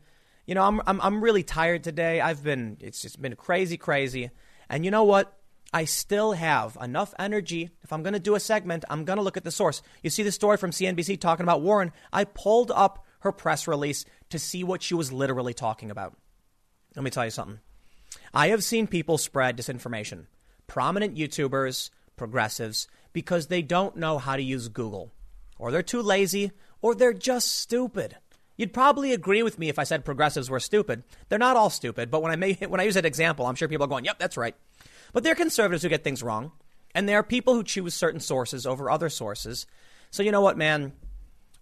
You know, I'm, I'm, I'm really tired today. I've been, it's just been crazy, crazy. And you know what? I still have enough energy. If I'm going to do a segment, I'm going to look at the source. You see the story from CNBC talking about Warren. I pulled up her press release to see what she was literally talking about. Let me tell you something. I have seen people spread disinformation, prominent YouTubers, progressives, because they don't know how to use Google, or they're too lazy, or they're just stupid. You'd probably agree with me if I said progressives were stupid. They're not all stupid, but when I when I use that example, I'm sure people are going, "Yep, that's right." But there are conservatives who get things wrong, and there are people who choose certain sources over other sources. So you know what, man?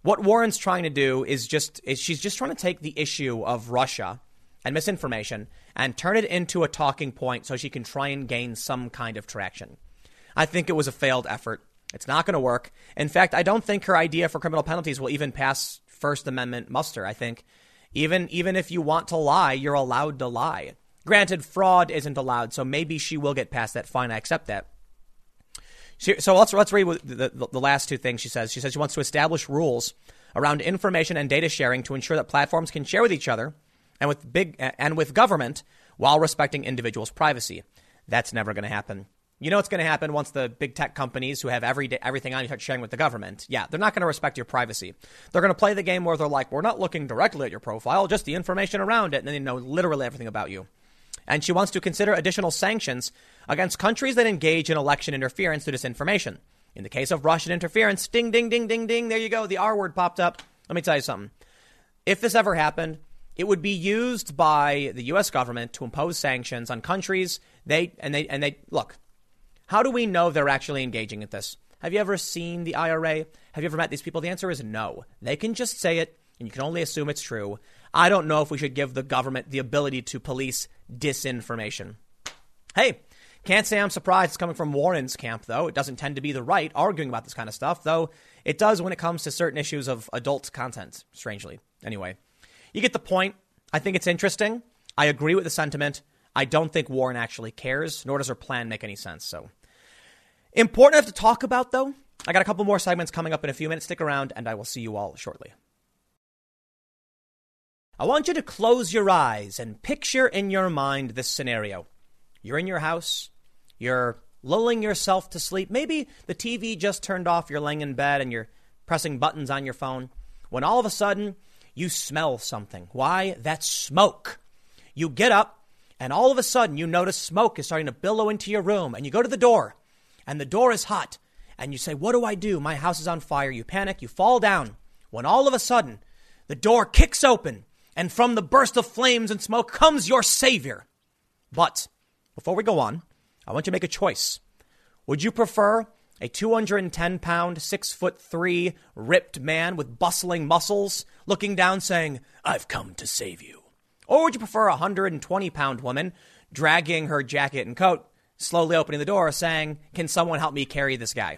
What Warren's trying to do is just is she's just trying to take the issue of Russia and misinformation and turn it into a talking point so she can try and gain some kind of traction. I think it was a failed effort. It's not going to work. In fact, I don't think her idea for criminal penalties will even pass First Amendment muster. I think even even if you want to lie, you're allowed to lie. Granted, fraud isn't allowed, so maybe she will get past that. Fine, I accept that. so let's let's read the, the, the last two things she says. She says she wants to establish rules around information and data sharing to ensure that platforms can share with each other and with big and with government while respecting individuals' privacy. That's never going to happen. You know what's going to happen once the big tech companies who have every day, everything on you start sharing with the government? Yeah, they're not going to respect your privacy. They're going to play the game where they're like, we're not looking directly at your profile, just the information around it, and then they know literally everything about you. And she wants to consider additional sanctions against countries that engage in election interference through disinformation. In the case of Russian interference, ding, ding, ding, ding, ding, there you go. The R word popped up. Let me tell you something. If this ever happened, it would be used by the U.S. government to impose sanctions on countries. They and they and they look. How do we know they're actually engaging in this? Have you ever seen the IRA? Have you ever met these people? The answer is no. They can just say it, and you can only assume it's true. I don't know if we should give the government the ability to police disinformation. Hey, can't say I'm surprised it's coming from Warren's camp, though. It doesn't tend to be the right arguing about this kind of stuff, though it does when it comes to certain issues of adult content, strangely. Anyway, you get the point. I think it's interesting. I agree with the sentiment. I don't think Warren actually cares, nor does her plan make any sense. So Important enough to talk about, though. I got a couple more segments coming up in a few minutes. Stick around, and I will see you all shortly. I want you to close your eyes and picture in your mind this scenario. You're in your house, you're lulling yourself to sleep. Maybe the TV just turned off, you're laying in bed, and you're pressing buttons on your phone. When all of a sudden, you smell something. Why? That's smoke. You get up, and all of a sudden, you notice smoke is starting to billow into your room, and you go to the door and the door is hot, and you say, What do I do? My house is on fire. You panic, you fall down, when all of a sudden the door kicks open, and from the burst of flames and smoke comes your Savior. But before we go on, I want you to make a choice. Would you prefer a 210 pound, 6 foot 3 ripped man with bustling muscles looking down saying, I've come to save you? Or would you prefer a 120 pound woman dragging her jacket and coat slowly opening the door, saying, Can someone help me carry this guy?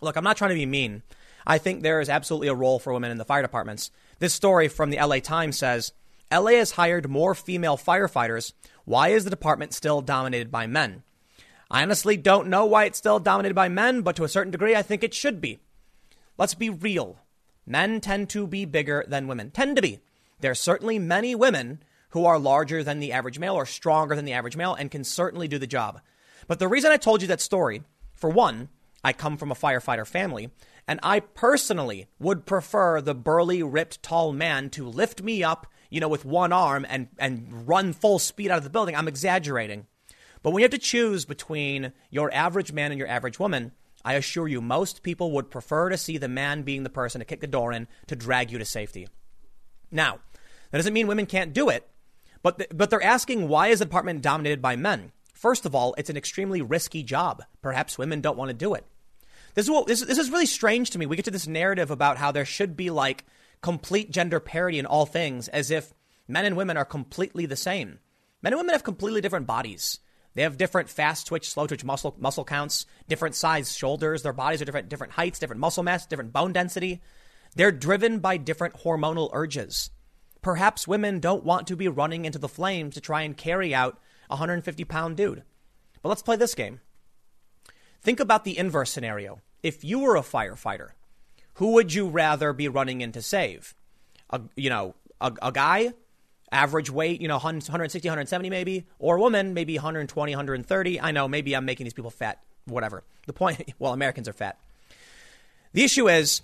Look, I'm not trying to be mean. I think there is absolutely a role for women in the fire departments. This story from the LA Times says LA has hired more female firefighters. Why is the department still dominated by men? I honestly don't know why it's still dominated by men, but to a certain degree, I think it should be. Let's be real. Men tend to be bigger than women. Tend to be. There are certainly many women who are larger than the average male or stronger than the average male and can certainly do the job. But the reason I told you that story, for one, I come from a firefighter family, and I personally would prefer the burly, ripped, tall man to lift me up, you know, with one arm and, and run full speed out of the building. I'm exaggerating. But when you have to choose between your average man and your average woman, I assure you, most people would prefer to see the man being the person to kick the door in to drag you to safety. Now, that doesn't mean women can't do it. But, the, but they're asking why is the department dominated by men? First of all, it's an extremely risky job. Perhaps women don't want to do it. This is, what, this, this is really strange to me. We get to this narrative about how there should be like complete gender parity in all things, as if men and women are completely the same. Men and women have completely different bodies. They have different fast twitch, slow twitch muscle muscle counts, different size shoulders. Their bodies are different, different heights, different muscle mass, different bone density. They're driven by different hormonal urges. Perhaps women don't want to be running into the flames to try and carry out a 150 pound dude. But let's play this game. Think about the inverse scenario. If you were a firefighter, who would you rather be running in to save? A, you know, a, a guy, average weight, you know, 160, 170 maybe, or a woman, maybe 120, 130. I know, maybe I'm making these people fat, whatever. The point, well, Americans are fat. The issue is,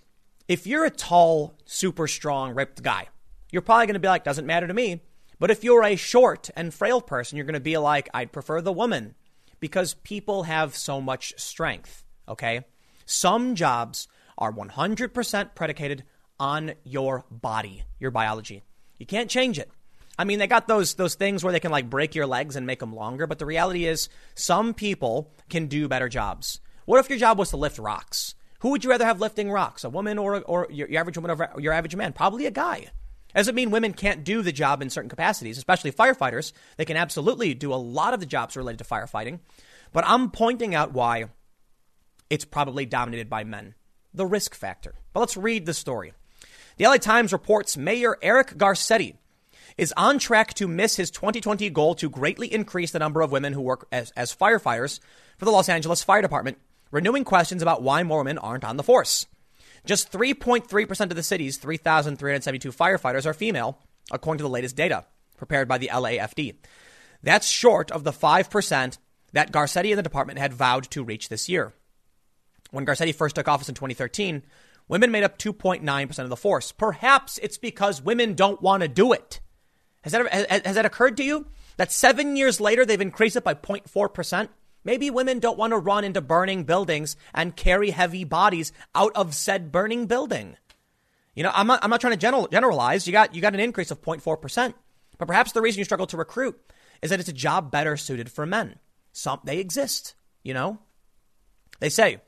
if you're a tall, super strong, ripped guy, you're probably going to be like, doesn't matter to me. But if you're a short and frail person, you're going to be like, I'd prefer the woman because people have so much strength. Okay. Some jobs are 100% predicated on your body, your biology. You can't change it. I mean, they got those those things where they can like break your legs and make them longer, but the reality is some people can do better jobs. What if your job was to lift rocks? Who would you rather have lifting rocks, a woman or or your, your average woman or your average man? Probably a guy. Doesn't mean women can't do the job in certain capacities, especially firefighters. They can absolutely do a lot of the jobs related to firefighting. But I'm pointing out why it's probably dominated by men. The risk factor. But let's read the story. The LA Times reports Mayor Eric Garcetti is on track to miss his 2020 goal to greatly increase the number of women who work as, as firefighters for the Los Angeles Fire Department renewing questions about why more women aren't on the force. Just 3.3% of the city's 3,372 firefighters are female, according to the latest data prepared by the LAFD. That's short of the 5% that Garcetti and the department had vowed to reach this year. When Garcetti first took office in 2013, women made up 2.9% of the force. Perhaps it's because women don't want to do it. Has that, has, has that occurred to you? That seven years later, they've increased it by 0.4%? Maybe women don't want to run into burning buildings and carry heavy bodies out of said burning building. You know, I'm not, I'm not trying to general, generalize. You got, you got an increase of 0.4%. But perhaps the reason you struggle to recruit is that it's a job better suited for men. Some, they exist, you know? They say,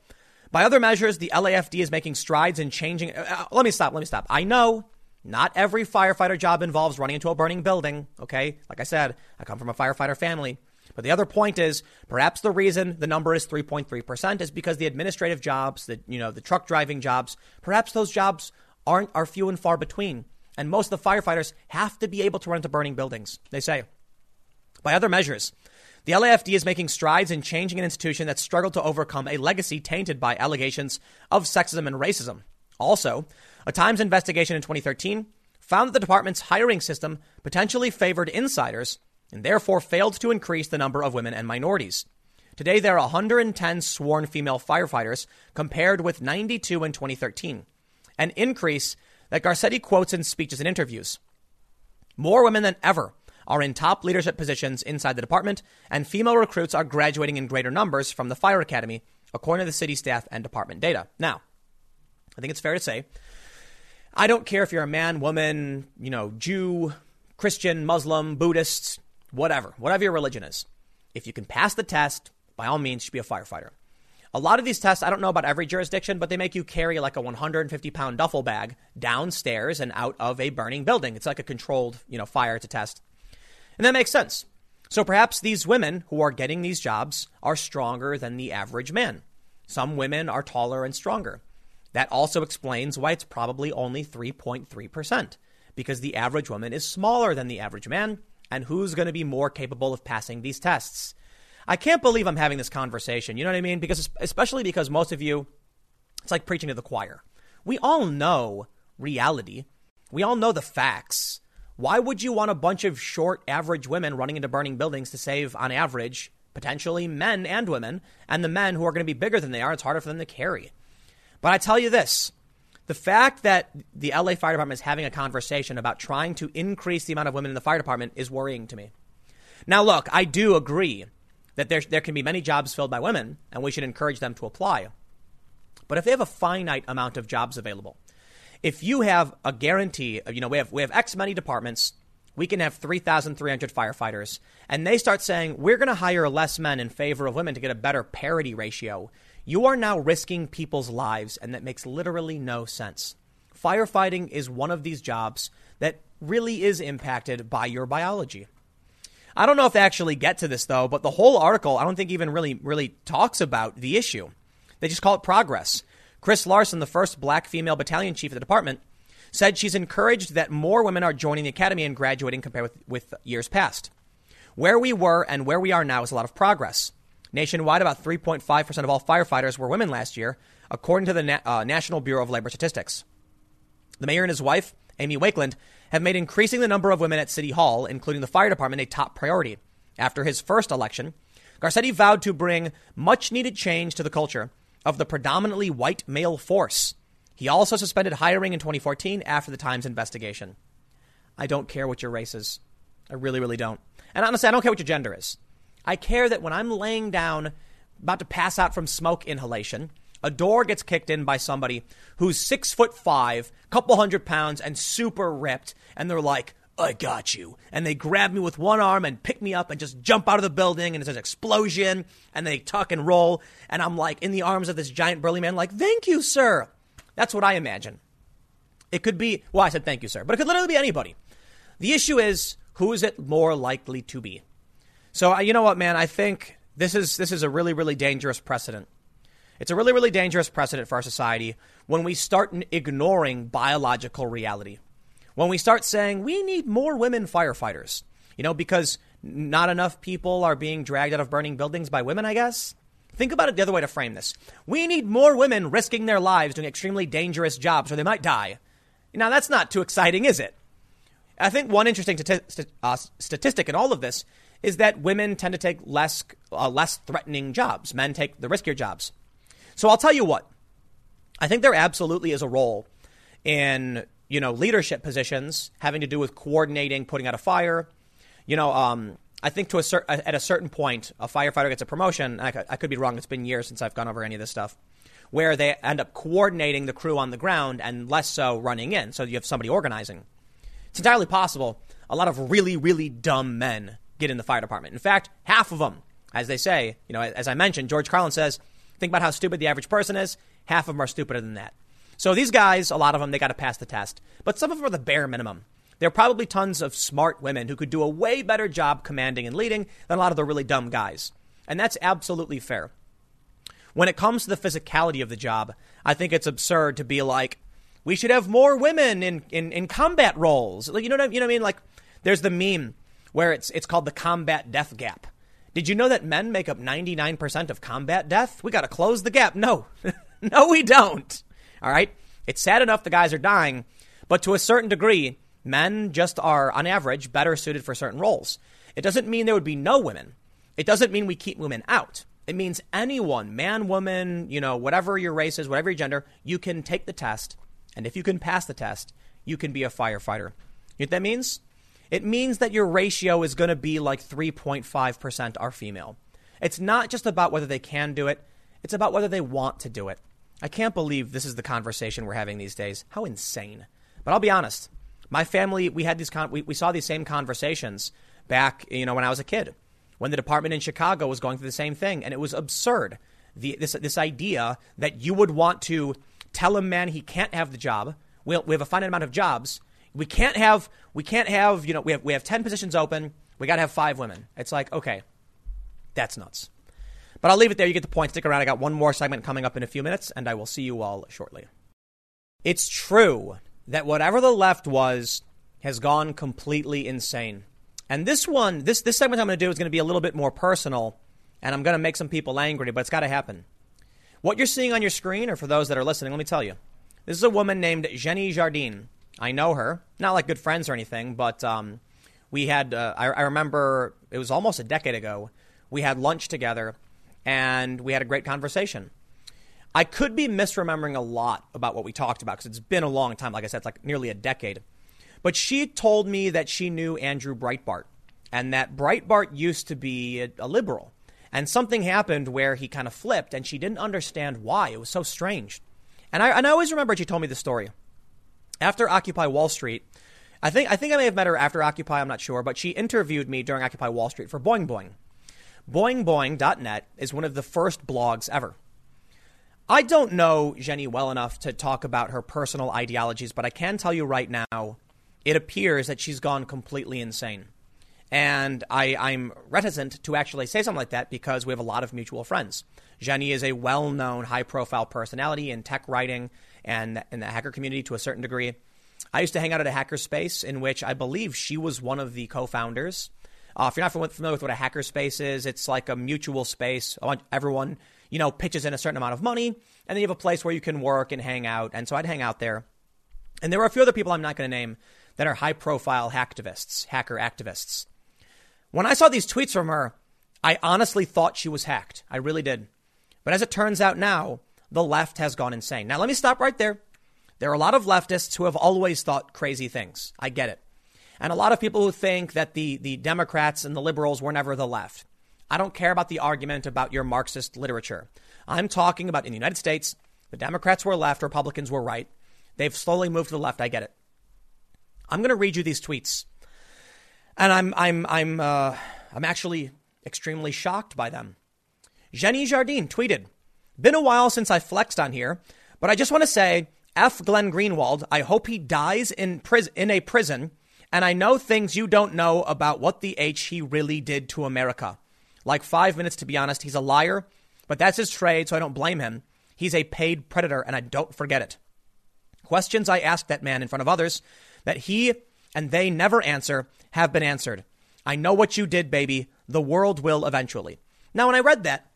by other measures, the LAFD is making strides in changing. Uh, uh, let me stop. Let me stop. I know not every firefighter job involves running into a burning building. Okay. Like I said, I come from a firefighter family. But the other point is perhaps the reason the number is 3.3% is because the administrative jobs, the, you know, the truck driving jobs, perhaps those jobs aren't, are few and far between. And most of the firefighters have to be able to run into burning buildings, they say. By other measures, the LAFD is making strides in changing an institution that struggled to overcome a legacy tainted by allegations of sexism and racism. Also, a Times investigation in 2013 found that the department's hiring system potentially favored insiders and therefore failed to increase the number of women and minorities. Today, there are 110 sworn female firefighters compared with 92 in 2013, an increase that Garcetti quotes in speeches and interviews. More women than ever are in top leadership positions inside the department, and female recruits are graduating in greater numbers from the fire academy, according to the city staff and department data. Now, I think it's fair to say, I don't care if you're a man, woman, you know, Jew, Christian, Muslim, Buddhist, whatever, whatever your religion is. If you can pass the test, by all means, you should be a firefighter. A lot of these tests, I don't know about every jurisdiction, but they make you carry like a 150 pound duffel bag downstairs and out of a burning building. It's like a controlled, you know, fire to test. And that makes sense. So perhaps these women who are getting these jobs are stronger than the average man. Some women are taller and stronger. That also explains why it's probably only 3.3%, because the average woman is smaller than the average man, and who's going to be more capable of passing these tests. I can't believe I'm having this conversation. You know what I mean? Because especially because most of you, it's like preaching to the choir. We all know reality. We all know the facts. Why would you want a bunch of short, average women running into burning buildings to save, on average, potentially men and women, and the men who are going to be bigger than they are? It's harder for them to carry. But I tell you this the fact that the LA Fire Department is having a conversation about trying to increase the amount of women in the fire department is worrying to me. Now, look, I do agree that there, there can be many jobs filled by women, and we should encourage them to apply. But if they have a finite amount of jobs available, if you have a guarantee, of, you know, we have, we have X many departments, we can have 3,300 firefighters, and they start saying, we're going to hire less men in favor of women to get a better parity ratio you are now risking people's lives, and that makes literally no sense. Firefighting is one of these jobs that really is impacted by your biology. I don't know if they actually get to this though, but the whole article I don't think even really really talks about the issue. They just call it progress. Chris Larson, the first black female battalion chief of the department, said she's encouraged that more women are joining the academy and graduating compared with, with years past. Where we were and where we are now is a lot of progress. Nationwide, about 3.5% of all firefighters were women last year, according to the Na- uh, National Bureau of Labor Statistics. The mayor and his wife, Amy Wakeland, have made increasing the number of women at City Hall, including the fire department, a top priority. After his first election, Garcetti vowed to bring much needed change to the culture of the predominantly white male force. He also suspended hiring in 2014 after the Times investigation. I don't care what your race is. I really, really don't. And honestly, I don't care what your gender is. I care that when I'm laying down, about to pass out from smoke inhalation, a door gets kicked in by somebody who's six foot five, couple hundred pounds, and super ripped, and they're like, I got you. And they grab me with one arm and pick me up and just jump out of the building, and there's an explosion, and they tuck and roll, and I'm like in the arms of this giant burly man, like, thank you, sir. That's what I imagine. It could be, well, I said thank you, sir, but it could literally be anybody. The issue is, who is it more likely to be? So you know what, man? I think this is this is a really really dangerous precedent. It's a really really dangerous precedent for our society when we start ignoring biological reality. When we start saying we need more women firefighters, you know, because not enough people are being dragged out of burning buildings by women, I guess. Think about it the other way to frame this. We need more women risking their lives doing extremely dangerous jobs or they might die. Now, that's not too exciting, is it? I think one interesting uh, statistic in all of this is that women tend to take less, uh, less threatening jobs. Men take the riskier jobs. So I'll tell you what. I think there absolutely is a role in you know leadership positions having to do with coordinating, putting out a fire. You know, um, I think to a cer- at a certain point, a firefighter gets a promotion. I, I could be wrong. It's been years since I've gone over any of this stuff, where they end up coordinating the crew on the ground and less so running in. So you have somebody organizing. It's entirely possible. A lot of really, really dumb men get in the fire department. In fact, half of them, as they say, you know, as I mentioned, George Carlin says, think about how stupid the average person is. Half of them are stupider than that. So these guys, a lot of them, they got to pass the test. But some of them are the bare minimum. There are probably tons of smart women who could do a way better job commanding and leading than a lot of the really dumb guys. And that's absolutely fair. When it comes to the physicality of the job, I think it's absurd to be like, we should have more women in, in, in combat roles. Like, you know what I, you know what I mean? Like, there's the meme where it's, it's called the combat death gap. Did you know that men make up 99% of combat death? We got to close the gap. No, no, we don't. All right. It's sad enough the guys are dying, but to a certain degree, men just are, on average, better suited for certain roles. It doesn't mean there would be no women. It doesn't mean we keep women out. It means anyone, man, woman, you know, whatever your race is, whatever your gender, you can take the test. And if you can pass the test, you can be a firefighter. You know what that means? It means that your ratio is going to be like 3.5% are female. It's not just about whether they can do it, it's about whether they want to do it. I can't believe this is the conversation we're having these days. How insane. But I'll be honest. My family, we had these, con- we, we saw these same conversations back, you know, when I was a kid, when the department in Chicago was going through the same thing, and it was absurd. The, this, this idea that you would want to tell a man he can't have the job. We, we have a finite amount of jobs. We can't have, we can't have, you know, we have, we have 10 positions open. We got to have five women. It's like, okay, that's nuts. But I'll leave it there. You get the point. Stick around. I got one more segment coming up in a few minutes, and I will see you all shortly. It's true that whatever the left was has gone completely insane. And this one, this, this segment I'm going to do is going to be a little bit more personal, and I'm going to make some people angry, but it's got to happen. What you're seeing on your screen, or for those that are listening, let me tell you. This is a woman named Xeni Jardin. I know her, not like good friends or anything, but um, we had, uh, I, I remember it was almost a decade ago, we had lunch together and we had a great conversation. I could be misremembering a lot about what we talked about because it's been a long time. Like I said, it's like nearly a decade. But she told me that she knew Andrew Breitbart and that Breitbart used to be a, a liberal. And something happened where he kind of flipped and she didn't understand why. It was so strange. And I, and I always remember she told me the story. After Occupy Wall Street, I think, I think I may have met her after Occupy, I'm not sure, but she interviewed me during Occupy Wall Street for Boing Boing. BoingBoing.net is one of the first blogs ever. I don't know Xeni well enough to talk about her personal ideologies, but I can tell you right now, it appears that she's gone completely insane. And I, I'm reticent to actually say something like that because we have a lot of mutual friends. Xeni is a well known, high profile personality in tech writing and in the hacker community to a certain degree. I used to hang out at a hackerspace in which I believe she was one of the co founders. Uh, if you're not familiar with what a hackerspace is, it's like a mutual space. Everyone, you know, pitches in a certain amount of money, and then you have a place where you can work and hang out. And so I'd hang out there. And there were a few other people I'm not going to name that are high profile hacktivists, hacker activists. When I saw these tweets from her, I honestly thought she was hacked. I really did. But as it turns out now, the left has gone insane. Now, let me stop right there. There are a lot of leftists who have always thought crazy things. I get it. And a lot of people who think that the, the Democrats and the liberals were never the left. I don't care about the argument about your Marxist literature. I'm talking about in the United States, the Democrats were left, Republicans were right. They've slowly moved to the left. I get it. I'm going to read you these tweets, and I'm I'm I'm uh, I'm actually extremely shocked by them. Xeni Jardin tweeted, "Been a while since I flexed on here, but I just want to say, F. Glenn Greenwald. I hope he dies in prison in a prison and I know things you don't know about what the H he really did to America. Like five minutes, to be honest, he's a liar, but that's his trade, so I don't blame him. He's a paid predator, and I don't forget it. Questions I asked that man in front of others that he and they never answer have been answered. I know what you did, baby. The world will eventually. Now, when I read that,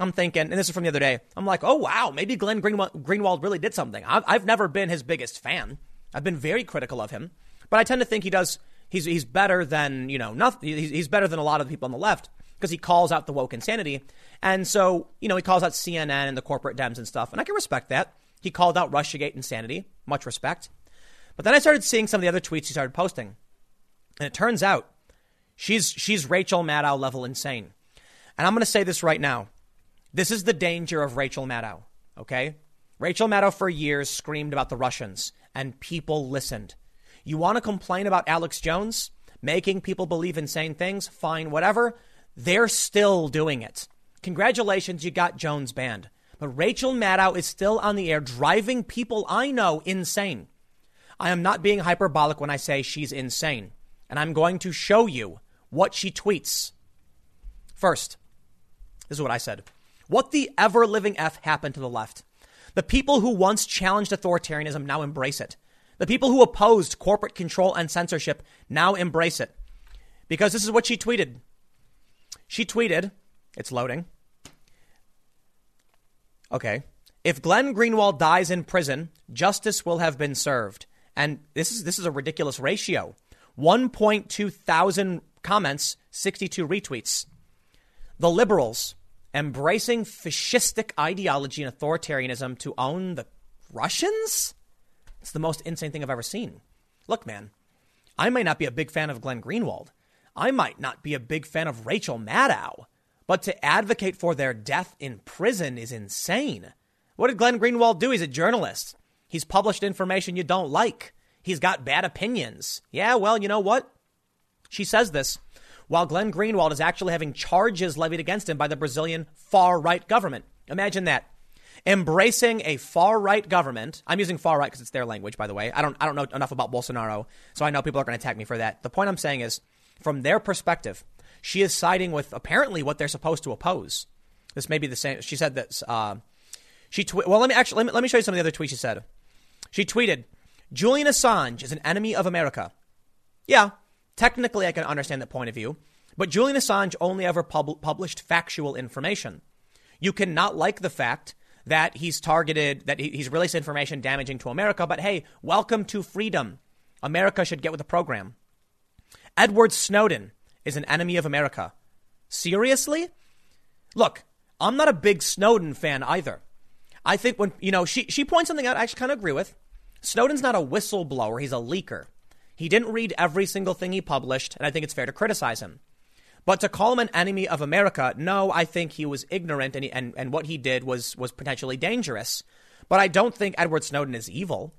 I'm thinking, and this is from the other day, I'm like, oh, wow, maybe Glenn Greenwald, Greenwald really did something. I've, I've never been his biggest fan. I've been very critical of him, but I tend to think he does, he's, he's better than, you know, nothing, he's, he's better than a lot of the people on the left because he calls out the woke insanity. And so, you know, he calls out CNN and the corporate Dems and stuff, and I can respect that. He called out Russiagate insanity, much respect. But then I started seeing some of the other tweets he started posting. And it turns out she's, she's Rachel Maddow level insane. And I'm going to say this right now. This is the danger of Rachel Maddow, okay? Rachel Maddow for years screamed about the Russians, and people listened. You want to complain about Alex Jones making people believe insane things? Fine, whatever. They're still doing it. Congratulations, you got Jones banned. But Rachel Maddow is still on the air, driving people I know insane. I am not being hyperbolic when I say she's insane. And I'm going to show you what she tweets. First, this is what I said. What the ever living F happened to the left? The people who once challenged authoritarianism now embrace it. The people who opposed corporate control and censorship now embrace it. Because this is what she tweeted. She tweeted, it's loading. Okay. If Glenn Greenwald dies in prison, justice will have been served. And this is this is a ridiculous ratio. 1.2 thousand comments, 62 retweets. The liberals embracing fascistic ideology and authoritarianism to own the Russians? It's the most insane thing I've ever seen. Look, man, I may not be a big fan of Glenn Greenwald. I might not be a big fan of Rachel Maddow, but to advocate for their death in prison is insane. What did Glenn Greenwald do? He's a journalist. He's published information you don't like. He's got bad opinions. Yeah, well, you know what? She says this while Glenn Greenwald is actually having charges levied against him by the Brazilian far right government. Imagine that. Embracing a far right government. I'm using far right because it's their language, by the way. I don't, I don't know enough about Bolsonaro, so I know people are going to attack me for that. The point I'm saying is, from their perspective, she is siding with apparently what they're supposed to oppose. This may be the same. She said that. Uh, she tw- well, let me actually let me, let me show you some of the other tweets she said. She tweeted, "Julian Assange is an enemy of America." Yeah, Technically, I can understand that point of view, but Julian Assange only ever pub- published factual information. You cannot like the fact that he's targeted, that he's released information damaging to America, but hey, welcome to freedom. America should get with the program. Edward Snowden is an enemy of America. Seriously? Look, I'm not a big Snowden fan either. I think when, you know, she, she points something out I actually kind of agree with. Snowden's not a whistleblower, he's a leaker. He didn't read every single thing he published, and I think it's fair to criticize him. But to call him an enemy of America, no, I think he was ignorant and, he, and, and what he did was, was potentially dangerous. But I don't think Edward Snowden is evil.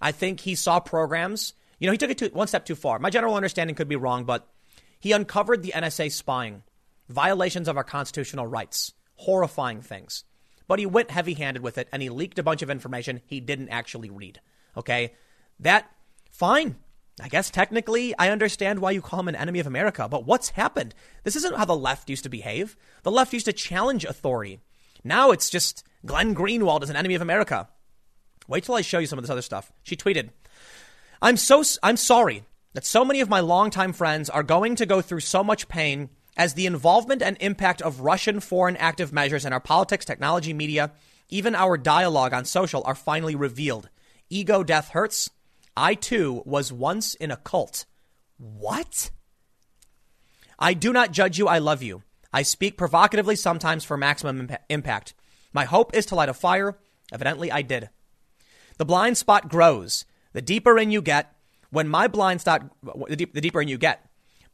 I think he saw programs. You know, he took it to, one step too far. My general understanding could be wrong, but he uncovered the NSA spying, violations of our constitutional rights, horrifying things. But he went heavy handed with it and he leaked a bunch of information he didn't actually read. Okay? That, fine. I guess technically I understand why you call him an enemy of America, but what's happened? This isn't how the left used to behave. The left used to challenge authority. Now it's just Glenn Greenwald is an enemy of America. Wait till I show you some of this other stuff. She tweeted, "I'm so I'm sorry that so many of my longtime friends are going to go through so much pain as the involvement and impact of Russian foreign active measures in our politics, technology, media, even our dialogue on social are finally revealed. Ego death hurts." I too was once in a cult. What? I do not judge you. I love you. I speak provocatively sometimes for maximum imp- impact. My hope is to light a fire. Evidently, I did. The blind spot grows. The deeper in you get, when my blind spot, the, deep, the deeper in you get,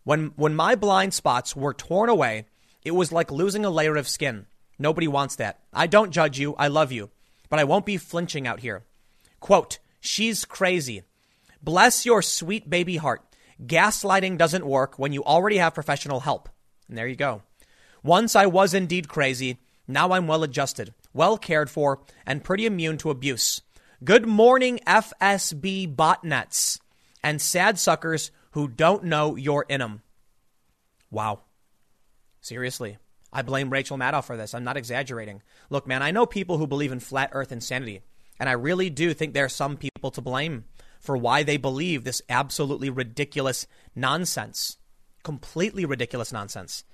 when, when my blind spots were torn away, it was like losing a layer of skin. Nobody wants that. I don't judge you. I love you. But I won't be flinching out here. Quote, she's crazy. Bless your sweet baby heart. Gaslighting doesn't work when you already have professional help. And there you go. Once I was indeed crazy. Now I'm well adjusted, well cared for, and pretty immune to abuse. Good morning, FSB botnets and sad suckers who don't know you're in them. Wow. Seriously. I blame Rachel Maddow for this. I'm not exaggerating. Look, man, I know people who believe in flat earth insanity, and I really do think there are some people to blame for why they believe this absolutely ridiculous nonsense. Completely ridiculous nonsense.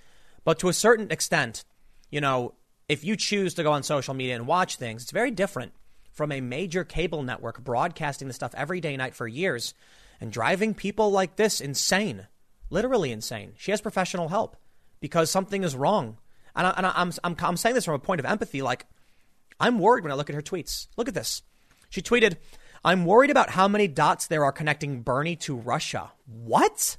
But to a certain extent, you know, if you choose to go on social media and watch things, it's very different from a major cable network broadcasting the stuff every day night for years and driving people like this insane, literally insane. She has professional help because something is wrong. And, I, am I'm, I'm saying this from a point of empathy. Like, I'm worried when I look at her tweets. Look at this. She tweeted, I'm worried about how many dots there are connecting Bernie to Russia. What?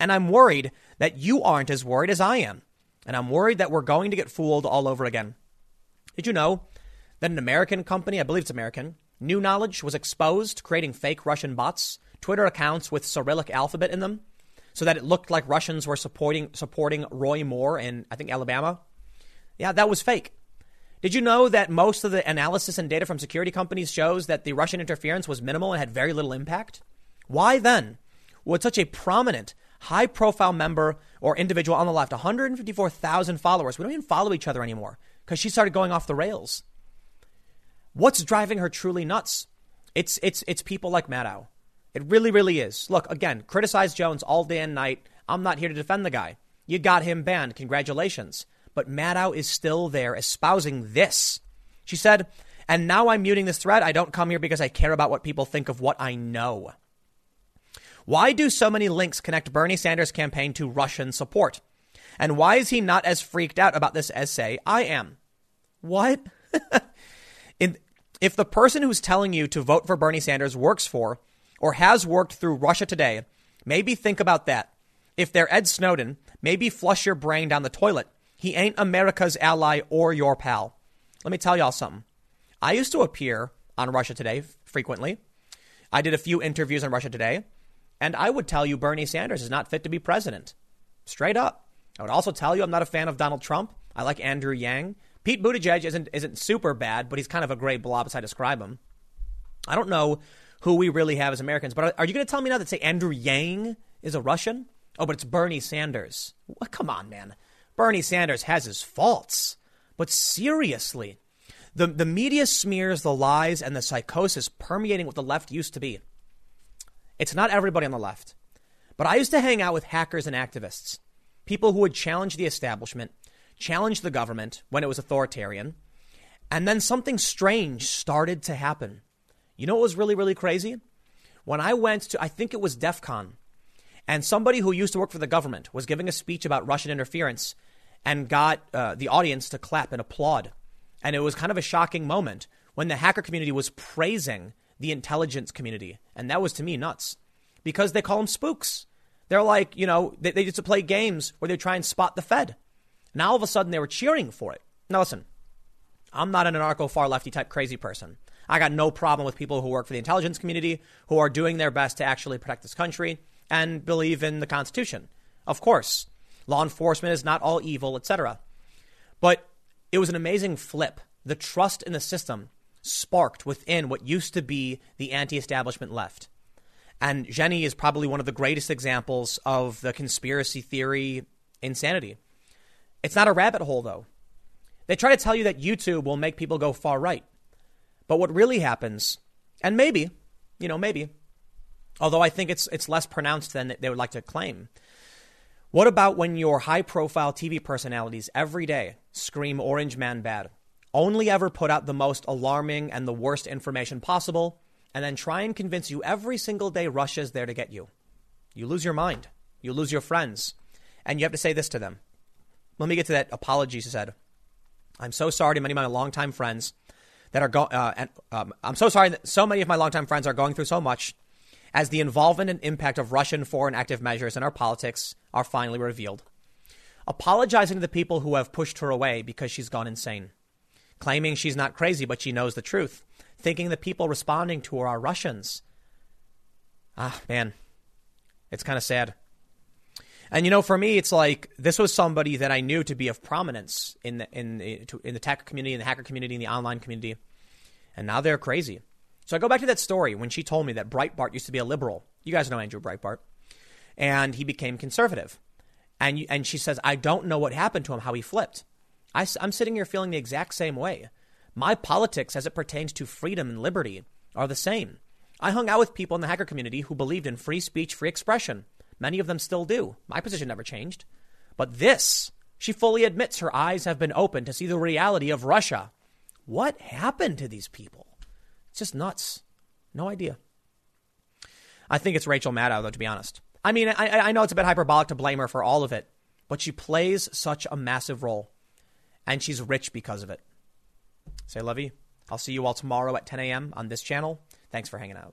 And I'm worried that you aren't as worried as I am. And I'm worried that we're going to get fooled all over again. Did you know that an American company, I believe it's American, New Knowledge, was exposed creating fake Russian bots, Twitter accounts with Cyrillic alphabet in them, so that it looked like Russians were supporting supporting Roy Moore in I think Alabama? Yeah, that was fake. Did you know that most of the analysis and data from security companies shows that the Russian interference was minimal and had very little impact? Why then would such a prominent high profile member or individual on the left, 154,000 followers. We don't even follow each other anymore because she started going off the rails. What's driving her truly nuts? It's, it's, it's people like Maddow. It really, really is. Look, again, criticize Jones all day and night. I'm not here to defend the guy. You got him banned. Congratulations. But Maddow is still there espousing this. She said, and now I'm muting this thread. I don't come here because I care about what people think of what I know. Why do so many links connect Bernie Sanders' campaign to Russian support? And why is he not as freaked out about this as, say, I am? What? In, if the person who's telling you to vote for Bernie Sanders works for or has worked through Russia Today, maybe think about that. If they're Ed Snowden, maybe flush your brain down the toilet. He ain't America's ally or your pal. Let me tell y'all something. I used to appear on Russia Today frequently. I did a few interviews on Russia Today. And I would tell you Bernie Sanders is not fit to be president. Straight up. I would also tell you I'm not a fan of Donald Trump. I like Andrew Yang. Pete Buttigieg isn't, isn't super bad, but he's kind of a gray blob as I describe him. I don't know who we really have as Americans, but are, are you going to tell me now that say Andrew Yang is a Russian? Oh, but it's Bernie Sanders. What? Come on, man. Bernie Sanders has his faults. But seriously, the, the media smears the lies and the psychosis permeating what the left used to be. It's not everybody on the left. But I used to hang out with hackers and activists, people who would challenge the establishment, challenge the government when it was authoritarian. And then something strange started to happen. You know what was really, really crazy? When I went to, I think it was DEF CON, and somebody who used to work for the government was giving a speech about Russian interference and got uh, the audience to clap and applaud. And it was kind of a shocking moment when the hacker community was praising the intelligence community. And that was to me nuts because they call them spooks. They're like, you know, they, they used to play games where they try and spot the Fed. Now all of a sudden they were cheering for it. Now listen, I'm not an anarcho far lefty type crazy person. I got no problem with people who work for the intelligence community who are doing their best to actually protect this country and believe in the Constitution. Of course, law enforcement is not all evil, etc. But it was an amazing flip. The trust in the system sparked within what used to be the anti establishment left. And Xeni is probably one of the greatest examples of the conspiracy theory insanity. It's not a rabbit hole, though. They try to tell you that YouTube will make people go far right. But what really happens, and maybe, you know, maybe, although I think it's, it's less pronounced than they would like to claim. What about when your high profile TV personalities every day scream Orange Man bad? only ever put out the most alarming and the worst information possible, and then try and convince you every single day Russia's there to get you. You lose your mind. You lose your friends. And you have to say this to them. Let me get to that apology, she said. I'm so sorry to many of my longtime friends that are going, uh, and um, I'm so sorry that so many of my longtime friends are going through so much as the involvement and impact of Russian foreign active measures in our politics are finally revealed. Apologizing to the people who have pushed her away because she's gone insane claiming she's not crazy, but she knows the truth, thinking the people responding to her are Russians. Ah, man, it's kind of sad. And you know, for me, it's like this was somebody that I knew to be of prominence in the in the, in the tech community, in the hacker community, in the online community, and now they're crazy. So I go back to that story when she told me that Breitbart used to be a liberal. You guys know Andrew Breitbart, and he became conservative. And and she says, I don't know what happened to him, how he flipped. I, I'm sitting here feeling the exact same way. My politics, as it pertains to freedom and liberty, are the same. I hung out with people in the hacker community who believed in free speech, free expression. Many of them still do. My position never changed. But this, She fully admits her eyes have been opened to see the reality of Russia. What happened to these people? It's just nuts. No idea. I think it's Rachel Maddow, though, to be honest. I mean, I, I know it's a bit hyperbolic to blame her for all of it, but she plays such a massive role, and she's rich because of it. Say, Lovey, I'll see you all tomorrow at 10 a.m. on this channel. Thanks for hanging out.